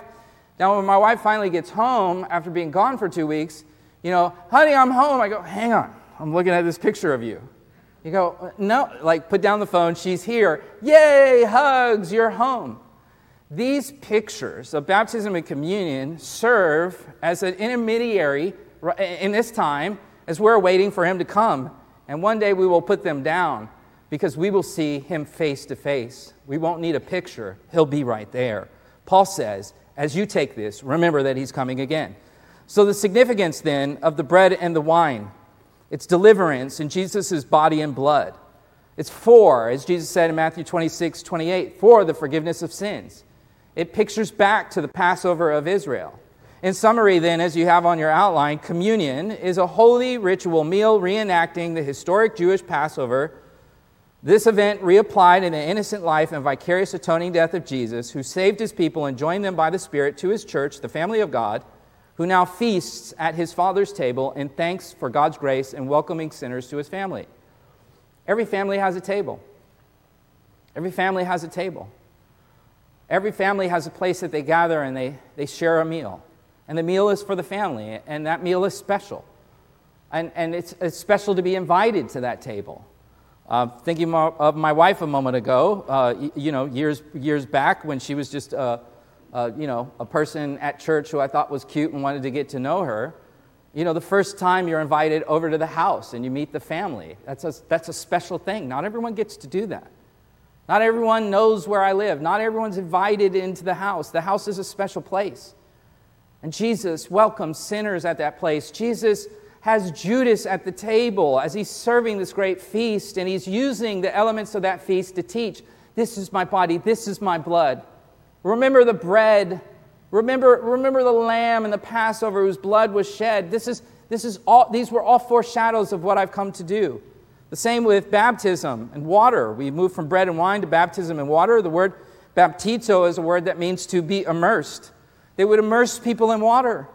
Now, when my wife finally gets home after being gone for two weeks, you know, honey, I'm home. I go, hang on, I'm looking at this picture of you. You go, no, like, put down the phone, she's here. Yay, hugs, you're home. These pictures of baptism and communion serve as an intermediary in this time as we're waiting for him to come. And one day we will put them down because we will see him face to face. We won't need a picture, he'll be right there. Paul says, as you take this, remember that he's coming again. So, the significance then of the bread and the wine it's deliverance in Jesus' body and blood. It's for, as Jesus said in Matthew 26, 28, for the forgiveness of sins. It pictures back to the Passover of Israel. In summary, then, as you have on your outline, communion is a holy ritual meal reenacting the historic Jewish Passover. This event reapplied in the innocent life and vicarious atoning death of Jesus, who saved his people and joined them by the Spirit to his church, the family of God, who now feasts at his Father's table in thanks for God's grace and welcoming sinners to his family. Every family has a table. Every family has a table. Every family has a place that they gather and they, they share a meal. And the meal is for the family, and that meal is special. And, and it's, it's special to be invited to that table. Uh, thinking of my wife a moment ago, uh, you know, years, years back when she was just a, a, you know, a person at church who I thought was cute and wanted to get to know her. You know, the first time you're invited over to the house and you meet the family, that's a, that's a special thing. Not everyone gets to do that. Not everyone knows where I live. Not everyone's invited into the house. The house is a special place. And Jesus welcomes sinners at that place. Jesus has Judas at the table as he's serving this great feast, and he's using the elements of that feast to teach this is my body, this is my blood. Remember the bread. Remember, remember the lamb and the Passover whose blood was shed. This is, this is all, these were all foreshadows of what I've come to do. The same with baptism and water. We move from bread and wine to baptism and water. The word baptizo is a word that means to be immersed. They would immerse people in water.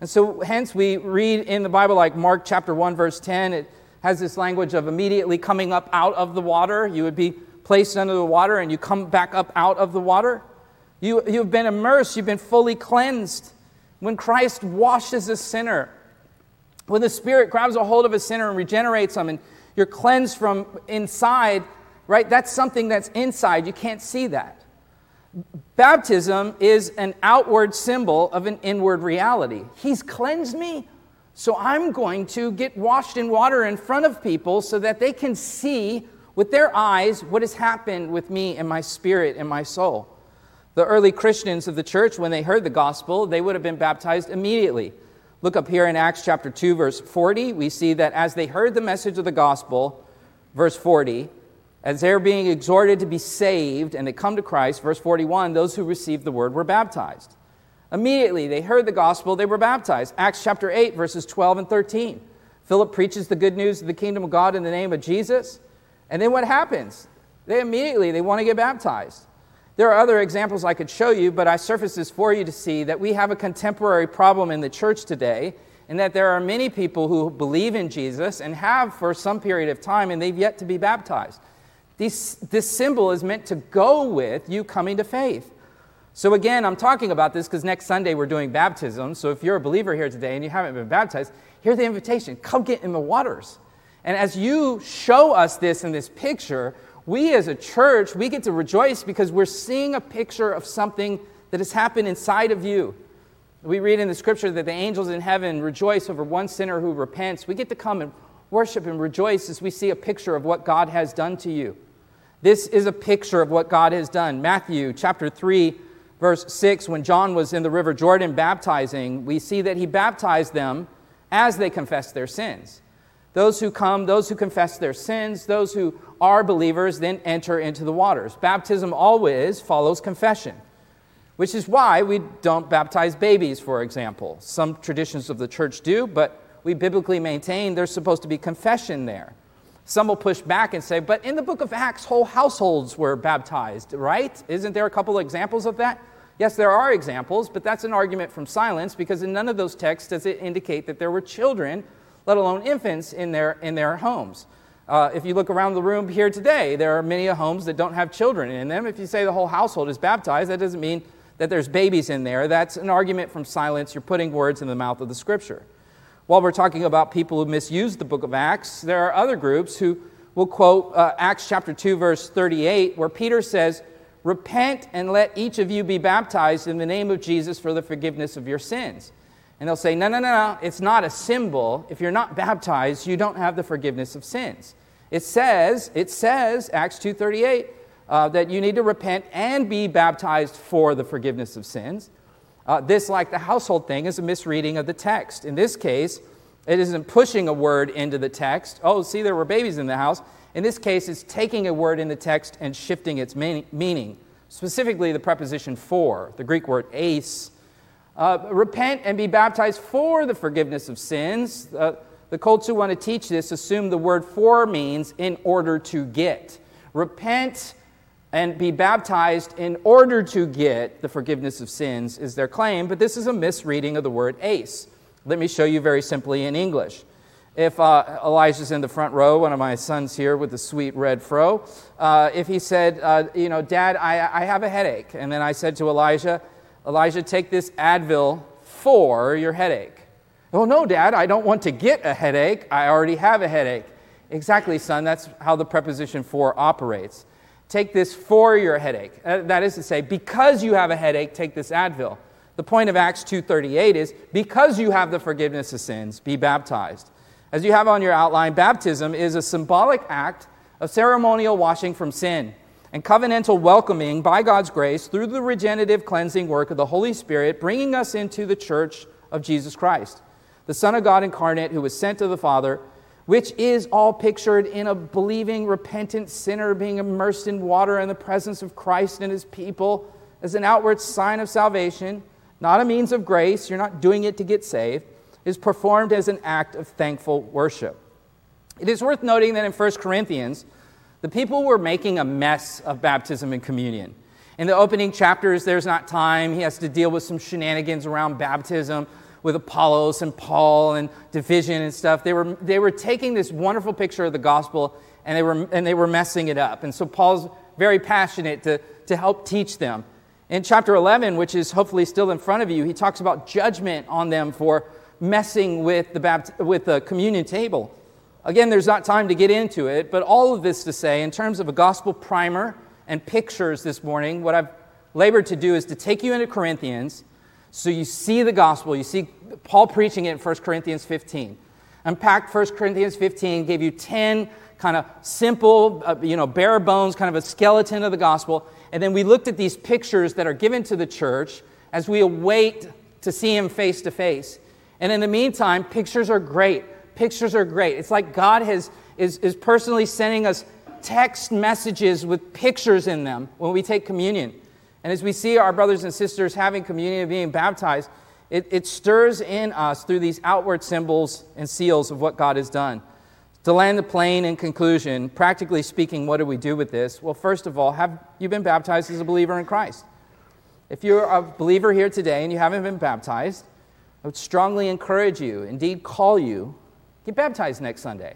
And so, hence, we read in the Bible, like Mark chapter 1, verse 10, it has this language of immediately coming up out of the water. You would be placed under the water and you come back up out of the water. You, you've been immersed, you've been fully cleansed. When Christ washes a sinner, when the Spirit grabs a hold of a sinner and regenerates them and you're cleansed from inside, right? That's something that's inside. You can't see that. Baptism is an outward symbol of an inward reality. He's cleansed me, so I'm going to get washed in water in front of people so that they can see with their eyes what has happened with me and my spirit and my soul. The early Christians of the church, when they heard the gospel, they would have been baptized immediately. Look up here in Acts chapter 2, verse 40. We see that as they heard the message of the gospel, verse 40, as they're being exhorted to be saved and they come to Christ, verse 41, those who received the word were baptized. Immediately they heard the gospel, they were baptized. Acts chapter 8, verses 12 and 13. Philip preaches the good news of the kingdom of God in the name of Jesus. And then what happens? They immediately they want to get baptized. There are other examples I could show you, but I surface this for you to see that we have a contemporary problem in the church today, and that there are many people who believe in Jesus and have for some period of time, and they've yet to be baptized. This symbol is meant to go with you coming to faith. So, again, I'm talking about this because next Sunday we're doing baptism. So, if you're a believer here today and you haven't been baptized, here's the invitation come get in the waters. And as you show us this in this picture, we as a church, we get to rejoice because we're seeing a picture of something that has happened inside of you. We read in the scripture that the angels in heaven rejoice over one sinner who repents. We get to come and worship and rejoice as we see a picture of what God has done to you. This is a picture of what God has done. Matthew chapter 3, verse 6, when John was in the River Jordan baptizing, we see that he baptized them as they confessed their sins. Those who come, those who confess their sins, those who are believers, then enter into the waters. Baptism always follows confession, which is why we don't baptize babies, for example. Some traditions of the church do, but we biblically maintain there's supposed to be confession there. Some will push back and say, but in the book of Acts, whole households were baptized, right? Isn't there a couple of examples of that? Yes, there are examples, but that's an argument from silence because in none of those texts does it indicate that there were children let alone infants, in their, in their homes. Uh, if you look around the room here today, there are many homes that don't have children in them. If you say the whole household is baptized, that doesn't mean that there's babies in there. That's an argument from silence. You're putting words in the mouth of the scripture. While we're talking about people who misuse the book of Acts, there are other groups who will quote uh, Acts chapter 2, verse 38, where Peter says, Repent and let each of you be baptized in the name of Jesus for the forgiveness of your sins. And they'll say, no, no, no, no, it's not a symbol. If you're not baptized, you don't have the forgiveness of sins. It says, it says, Acts 2.38, uh, that you need to repent and be baptized for the forgiveness of sins. Uh, this, like the household thing, is a misreading of the text. In this case, it isn't pushing a word into the text. Oh, see, there were babies in the house. In this case, it's taking a word in the text and shifting its meaning. Specifically, the preposition for, the Greek word eis, uh, repent and be baptized for the forgiveness of sins. Uh, the cults who want to teach this assume the word for means in order to get. Repent and be baptized in order to get the forgiveness of sins is their claim, but this is a misreading of the word eis. Let me show you very simply in English. If uh, Elijah's in the front row, one of my sons here with the sweet red fro, uh, if he said, uh, You know, Dad, I, I have a headache, and then I said to Elijah, Elijah, take this Advil for your headache. Oh, no, Dad, I don't want to get a headache. I already have a headache. Exactly, son. That's how the preposition for operates. Take this for your headache. Uh, that is to say, because you have a headache, take this Advil. The point of Acts 2:38 is because you have the forgiveness of sins, be baptized. As you have on your outline, baptism is a symbolic act of ceremonial washing from sin and covenantal welcoming by God's grace through the regenerative cleansing work of the Holy Spirit, bringing us into the church of Jesus Christ, the Son of God incarnate who was sent to the Father, which is all pictured in a believing, repentant sinner being immersed in water in the presence of Christ and his people as an outward sign of salvation, not a means of grace, you're not doing it to get saved, is performed as an act of thankful worship. It is worth noting that in 1 Corinthians, the people were making a mess of baptism and communion. In the opening chapters, there's not time. He has to deal with some shenanigans around baptism with Apollos and Paul and division and stuff. They were, they were taking this wonderful picture of the gospel and they were, and they were messing it up. And so Paul's very passionate to, to help teach them. In chapter 11, which is hopefully still in front of you, he talks about judgment on them for messing with the, bapt- with the communion table. Again, there's not time to get into it, but all of this to say, in terms of a gospel primer and pictures this morning, what I've labored to do is to take you into Corinthians so you see the gospel. You see Paul preaching it in 1 Corinthians 15. Unpacked 1 Corinthians 15, gave you 10 kind of simple, uh, you know, bare bones, kind of a skeleton of the gospel. And then we looked at these pictures that are given to the church as we await to see him face to face. And in the meantime, pictures are great. Pictures are great. It's like God has, is, is personally sending us text messages with pictures in them when we take communion. And as we see our brothers and sisters having communion and being baptized, it, it stirs in us through these outward symbols and seals of what God has done. To land the plane in conclusion, practically speaking, what do we do with this? Well, first of all, have you been baptized as a believer in Christ? If you're a believer here today and you haven't been baptized, I would strongly encourage you, indeed call you, Get baptized next Sunday.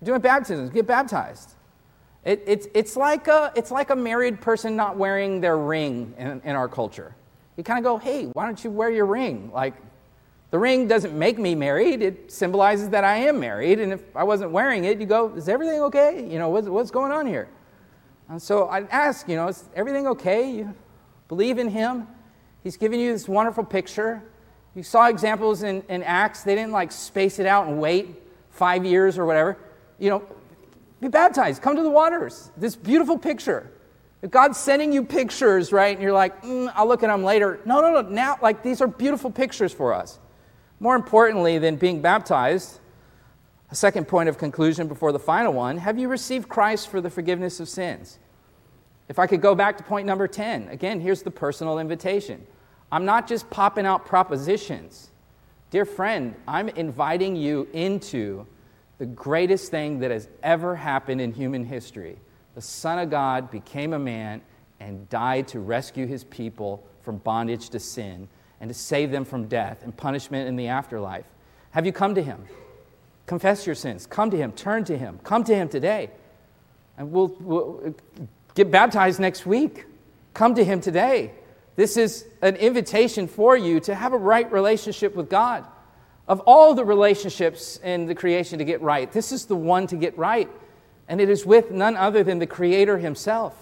You're doing baptisms, get baptized. It, it's, it's, like a, it's like a married person not wearing their ring in, in our culture. You kind of go, hey, why don't you wear your ring? Like, the ring doesn't make me married, it symbolizes that I am married. And if I wasn't wearing it, you go, is everything okay? You know, what's, what's going on here? And so I'd ask, you know, is everything okay? You believe in Him? He's given you this wonderful picture. You saw examples in, in Acts. They didn't like space it out and wait five years or whatever. You know, be baptized, come to the waters. This beautiful picture. If God's sending you pictures, right, and you're like, mm, I'll look at them later. No, no, no. Now, like, these are beautiful pictures for us. More importantly than being baptized, a second point of conclusion before the final one have you received Christ for the forgiveness of sins? If I could go back to point number 10, again, here's the personal invitation. I'm not just popping out propositions. Dear friend, I'm inviting you into the greatest thing that has ever happened in human history. The Son of God became a man and died to rescue his people from bondage to sin and to save them from death and punishment in the afterlife. Have you come to him? Confess your sins. Come to him. Turn to him. Come to him today. And we'll, we'll uh, get baptized next week. Come to him today. This is an invitation for you to have a right relationship with God. Of all the relationships in the creation to get right, this is the one to get right. And it is with none other than the Creator Himself.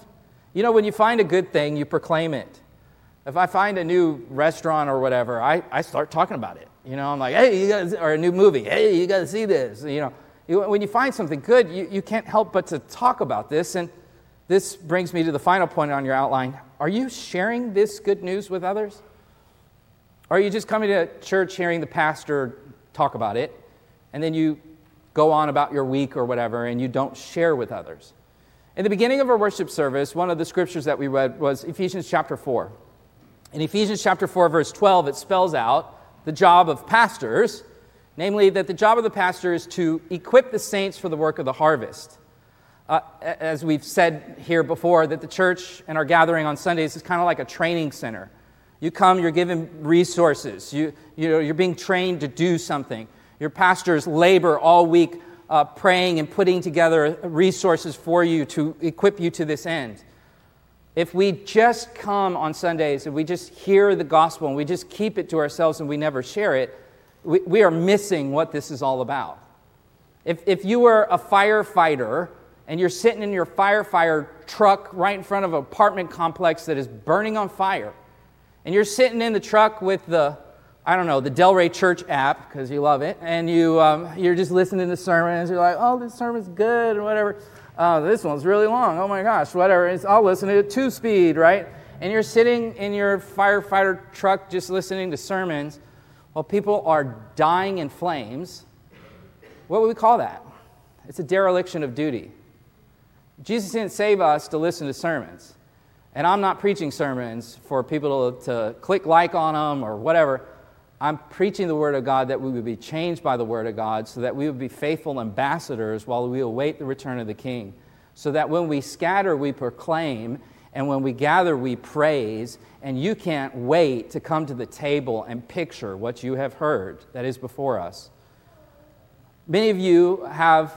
You know, when you find a good thing, you proclaim it. If I find a new restaurant or whatever, I, I start talking about it. You know, I'm like, hey, you got or a new movie, hey, you got to see this. You know, you, when you find something good, you, you can't help but to talk about this. And this brings me to the final point on your outline. Are you sharing this good news with others? Or are you just coming to church hearing the pastor talk about it, and then you go on about your week or whatever, and you don't share with others? In the beginning of our worship service, one of the scriptures that we read was Ephesians chapter 4. In Ephesians chapter 4, verse 12, it spells out the job of pastors, namely that the job of the pastor is to equip the saints for the work of the harvest. Uh, as we've said here before, that the church and our gathering on Sundays is kind of like a training center. You come, you're given resources, you, you know, you're being trained to do something. Your pastors labor all week uh, praying and putting together resources for you to equip you to this end. If we just come on Sundays and we just hear the gospel and we just keep it to ourselves and we never share it, we, we are missing what this is all about. If, if you were a firefighter and you're sitting in your firefighter truck right in front of an apartment complex that is burning on fire, and you're sitting in the truck with the, I don't know, the Del Rey Church app, because you love it, and you, um, you're just listening to sermons, you're like, oh, this sermon's good, or whatever. Uh, this one's really long, oh my gosh, whatever. It's, I'll listen to it two speed, right? And you're sitting in your firefighter truck just listening to sermons while people are dying in flames. What would we call that? It's a dereliction of duty. Jesus didn't save us to listen to sermons. And I'm not preaching sermons for people to, to, click like on them or whatever. I'm preaching the Word of God that we would be changed by the Word of God so that we would be faithful ambassadors while we await the return of the King. So that when we scatter, we proclaim, and when we gather, we praise, and you can't wait to come to the table and picture what you have heard that is before us. Many of you have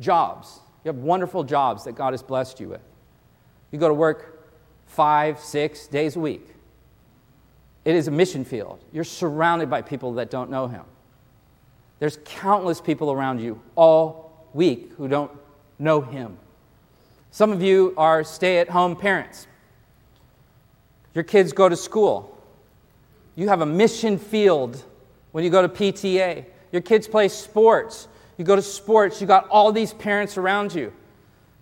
jobs. You have wonderful jobs that God has blessed you with. You go to work five, six days a week. It is a mission field. You're surrounded by people that don't know Him. There's countless people around you all week who don't know Him. Some of you are stay at home parents. Your kids go to school. You have a mission field when you go to PTA. Your kids play sports. You go to sports, you got all these parents around you.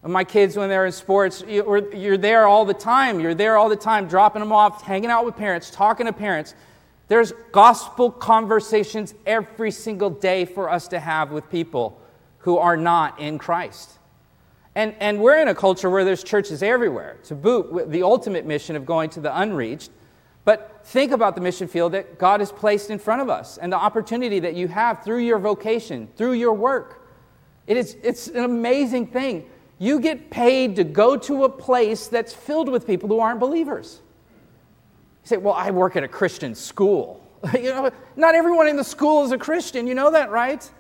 My kids, when they're in sports, you're there all the time. You're there all the time, dropping them off, hanging out with parents, talking to parents. There's gospel conversations every single day for us to have with people who are not in Christ. And, and we're in a culture where there's churches everywhere. To boot, the ultimate mission of going to the unreached but think about the mission field that God has placed in front of us and the opportunity that you have through your vocation, through your work. It is, it's an amazing thing. You get paid to go to a place that's filled with people who aren't believers. You say, Well, I work at a Christian school. [laughs] you know, not everyone in the school is a Christian. You know that, right?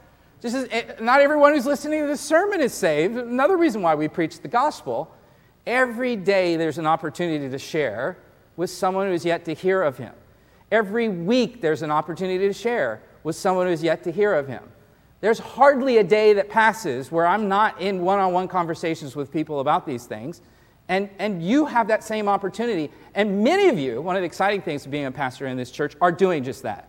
Just as, eh, not everyone who's listening to this sermon is saved. Another reason why we preach the gospel. Every day there's an opportunity to share with someone who is yet to hear of him. Every week there's an opportunity to share with someone who is yet to hear of him. There's hardly a day that passes where I'm not in one on one conversations with people about these things. And, and you have that same opportunity. And many of you, one of the exciting things of being a pastor in this church, are doing just that.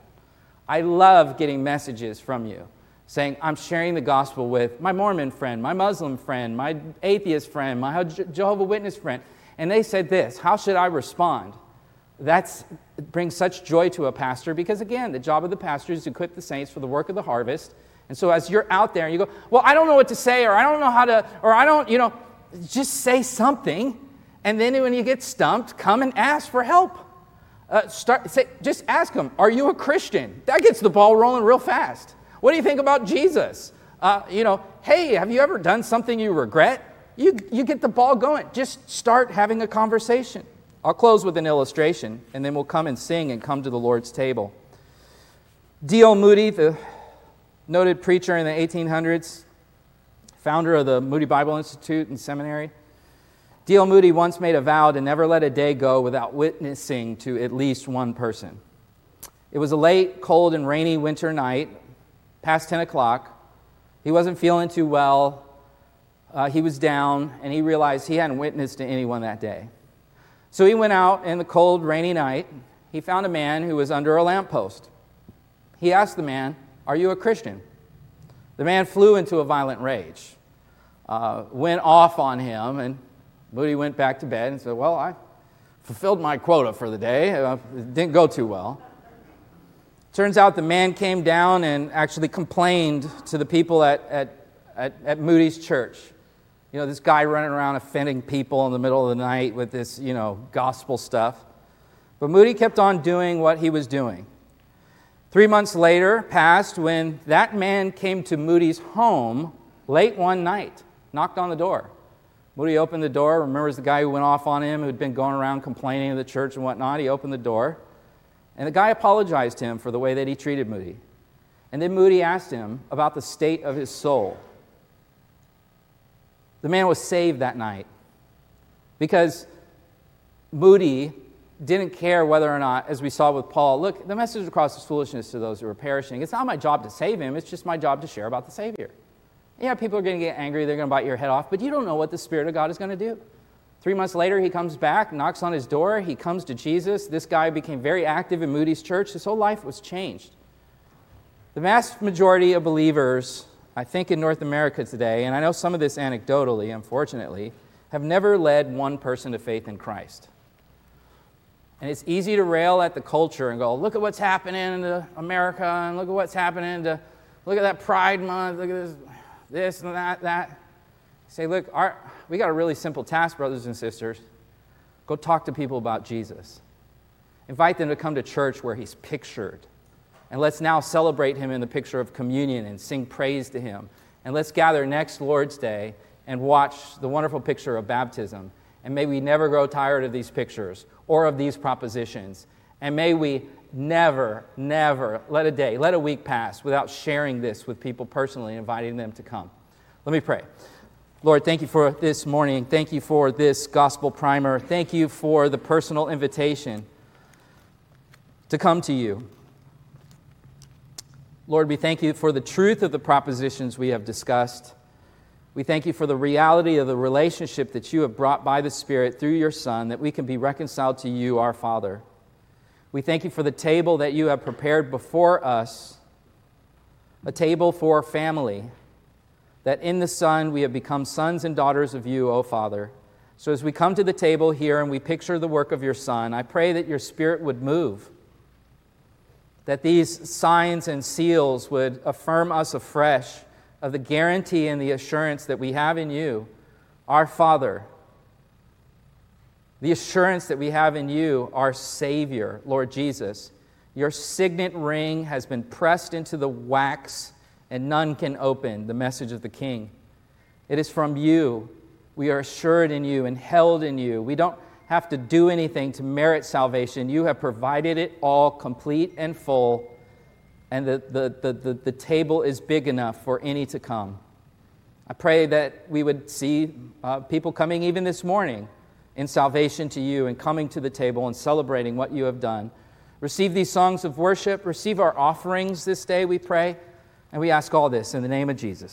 I love getting messages from you saying, I'm sharing the gospel with my Mormon friend, my Muslim friend, my atheist friend, my Jehovah Witness friend. And they said this How should I respond? That brings such joy to a pastor because, again, the job of the pastor is to equip the saints for the work of the harvest. And so, as you're out there and you go, Well, I don't know what to say, or I don't know how to, or I don't, you know, just say something. And then when you get stumped, come and ask for help. Uh, start, say, just ask them, Are you a Christian? That gets the ball rolling real fast. What do you think about Jesus? Uh, you know, hey, have you ever done something you regret? You, you get the ball going. Just start having a conversation. I'll close with an illustration, and then we'll come and sing and come to the Lord's table. D.L. Moody, the noted preacher in the 1800s, founder of the Moody Bible Institute and Seminary, D.L. Moody once made a vow to never let a day go without witnessing to at least one person. It was a late, cold, and rainy winter night, past 10 o'clock. He wasn't feeling too well. Uh, he was down, and he realized he hadn't witnessed to anyone that day. So he went out in the cold, rainy night. He found a man who was under a lamppost. He asked the man, Are you a Christian? The man flew into a violent rage, uh, went off on him, and Moody went back to bed and said, Well, I fulfilled my quota for the day. Uh, it didn't go too well. Turns out the man came down and actually complained to the people at, at, at, at Moody's church you know, this guy running around offending people in the middle of the night with this, you know, gospel stuff. But Moody kept on doing what he was doing. Three months later passed when that man came to Moody's home late one night, knocked on the door. Moody opened the door, remembers the guy who went off on him, who'd been going around complaining to the church and whatnot. He opened the door, and the guy apologized to him for the way that he treated Moody. And then Moody asked him about the state of his soul. The man was saved that night because Moody didn't care whether or not, as we saw with Paul, look, the message of the cross is foolishness to those who are perishing. It's not my job to save him, it's just my job to share about the Savior. Yeah, people are going to get angry, they're going to bite your head off, but you don't know what the Spirit of God is going to do. Three months later, he comes back, knocks on his door, he comes to Jesus. This guy became very active in Moody's church. His whole life was changed. The vast majority of believers I think in North America today, and I know some of this anecdotally, unfortunately, have never led one person to faith in Christ. And it's easy to rail at the culture and go, look at what's happening in America, and look at what's happening to, look at that Pride Month, look at this, this and that, that. Say, look, our, we got a really simple task, brothers and sisters. Go talk to people about Jesus. Invite them to come to church where he's pictured and let's now celebrate him in the picture of communion and sing praise to him. And let's gather next Lord's Day and watch the wonderful picture of baptism. And may we never grow tired of these pictures or of these propositions. And may we never, never let a day, let a week pass without sharing this with people personally, inviting them to come. Let me pray. Lord, thank you for this morning. Thank you for this gospel primer. Thank you for the personal invitation to come to you. Lord, we thank you for the truth of the propositions we have discussed. We thank you for the reality of the relationship that you have brought by the Spirit through your Son, that we can be reconciled to you, our Father. We thank you for the table that you have prepared before us, a table for family, that in the Son we have become sons and daughters of you, O Father. So as we come to the table here and we picture the work of your Son, I pray that your Spirit would move that these signs and seals would affirm us afresh of the guarantee and the assurance that we have in you, our Father. The assurance that we have in you, our Savior, Lord Jesus. Your signet ring has been pressed into the wax, and none can open the message of the King. It is from you. We are assured in you and held in you. We don't have to do anything to merit salvation. You have provided it all complete and full, and the, the, the, the, the table is big enough for any to come. I pray that we would see uh, people coming even this morning in salvation to you and coming to the table and celebrating what you have done. Receive these songs of worship, receive our offerings this day, we pray, and we ask all this in the name of Jesus.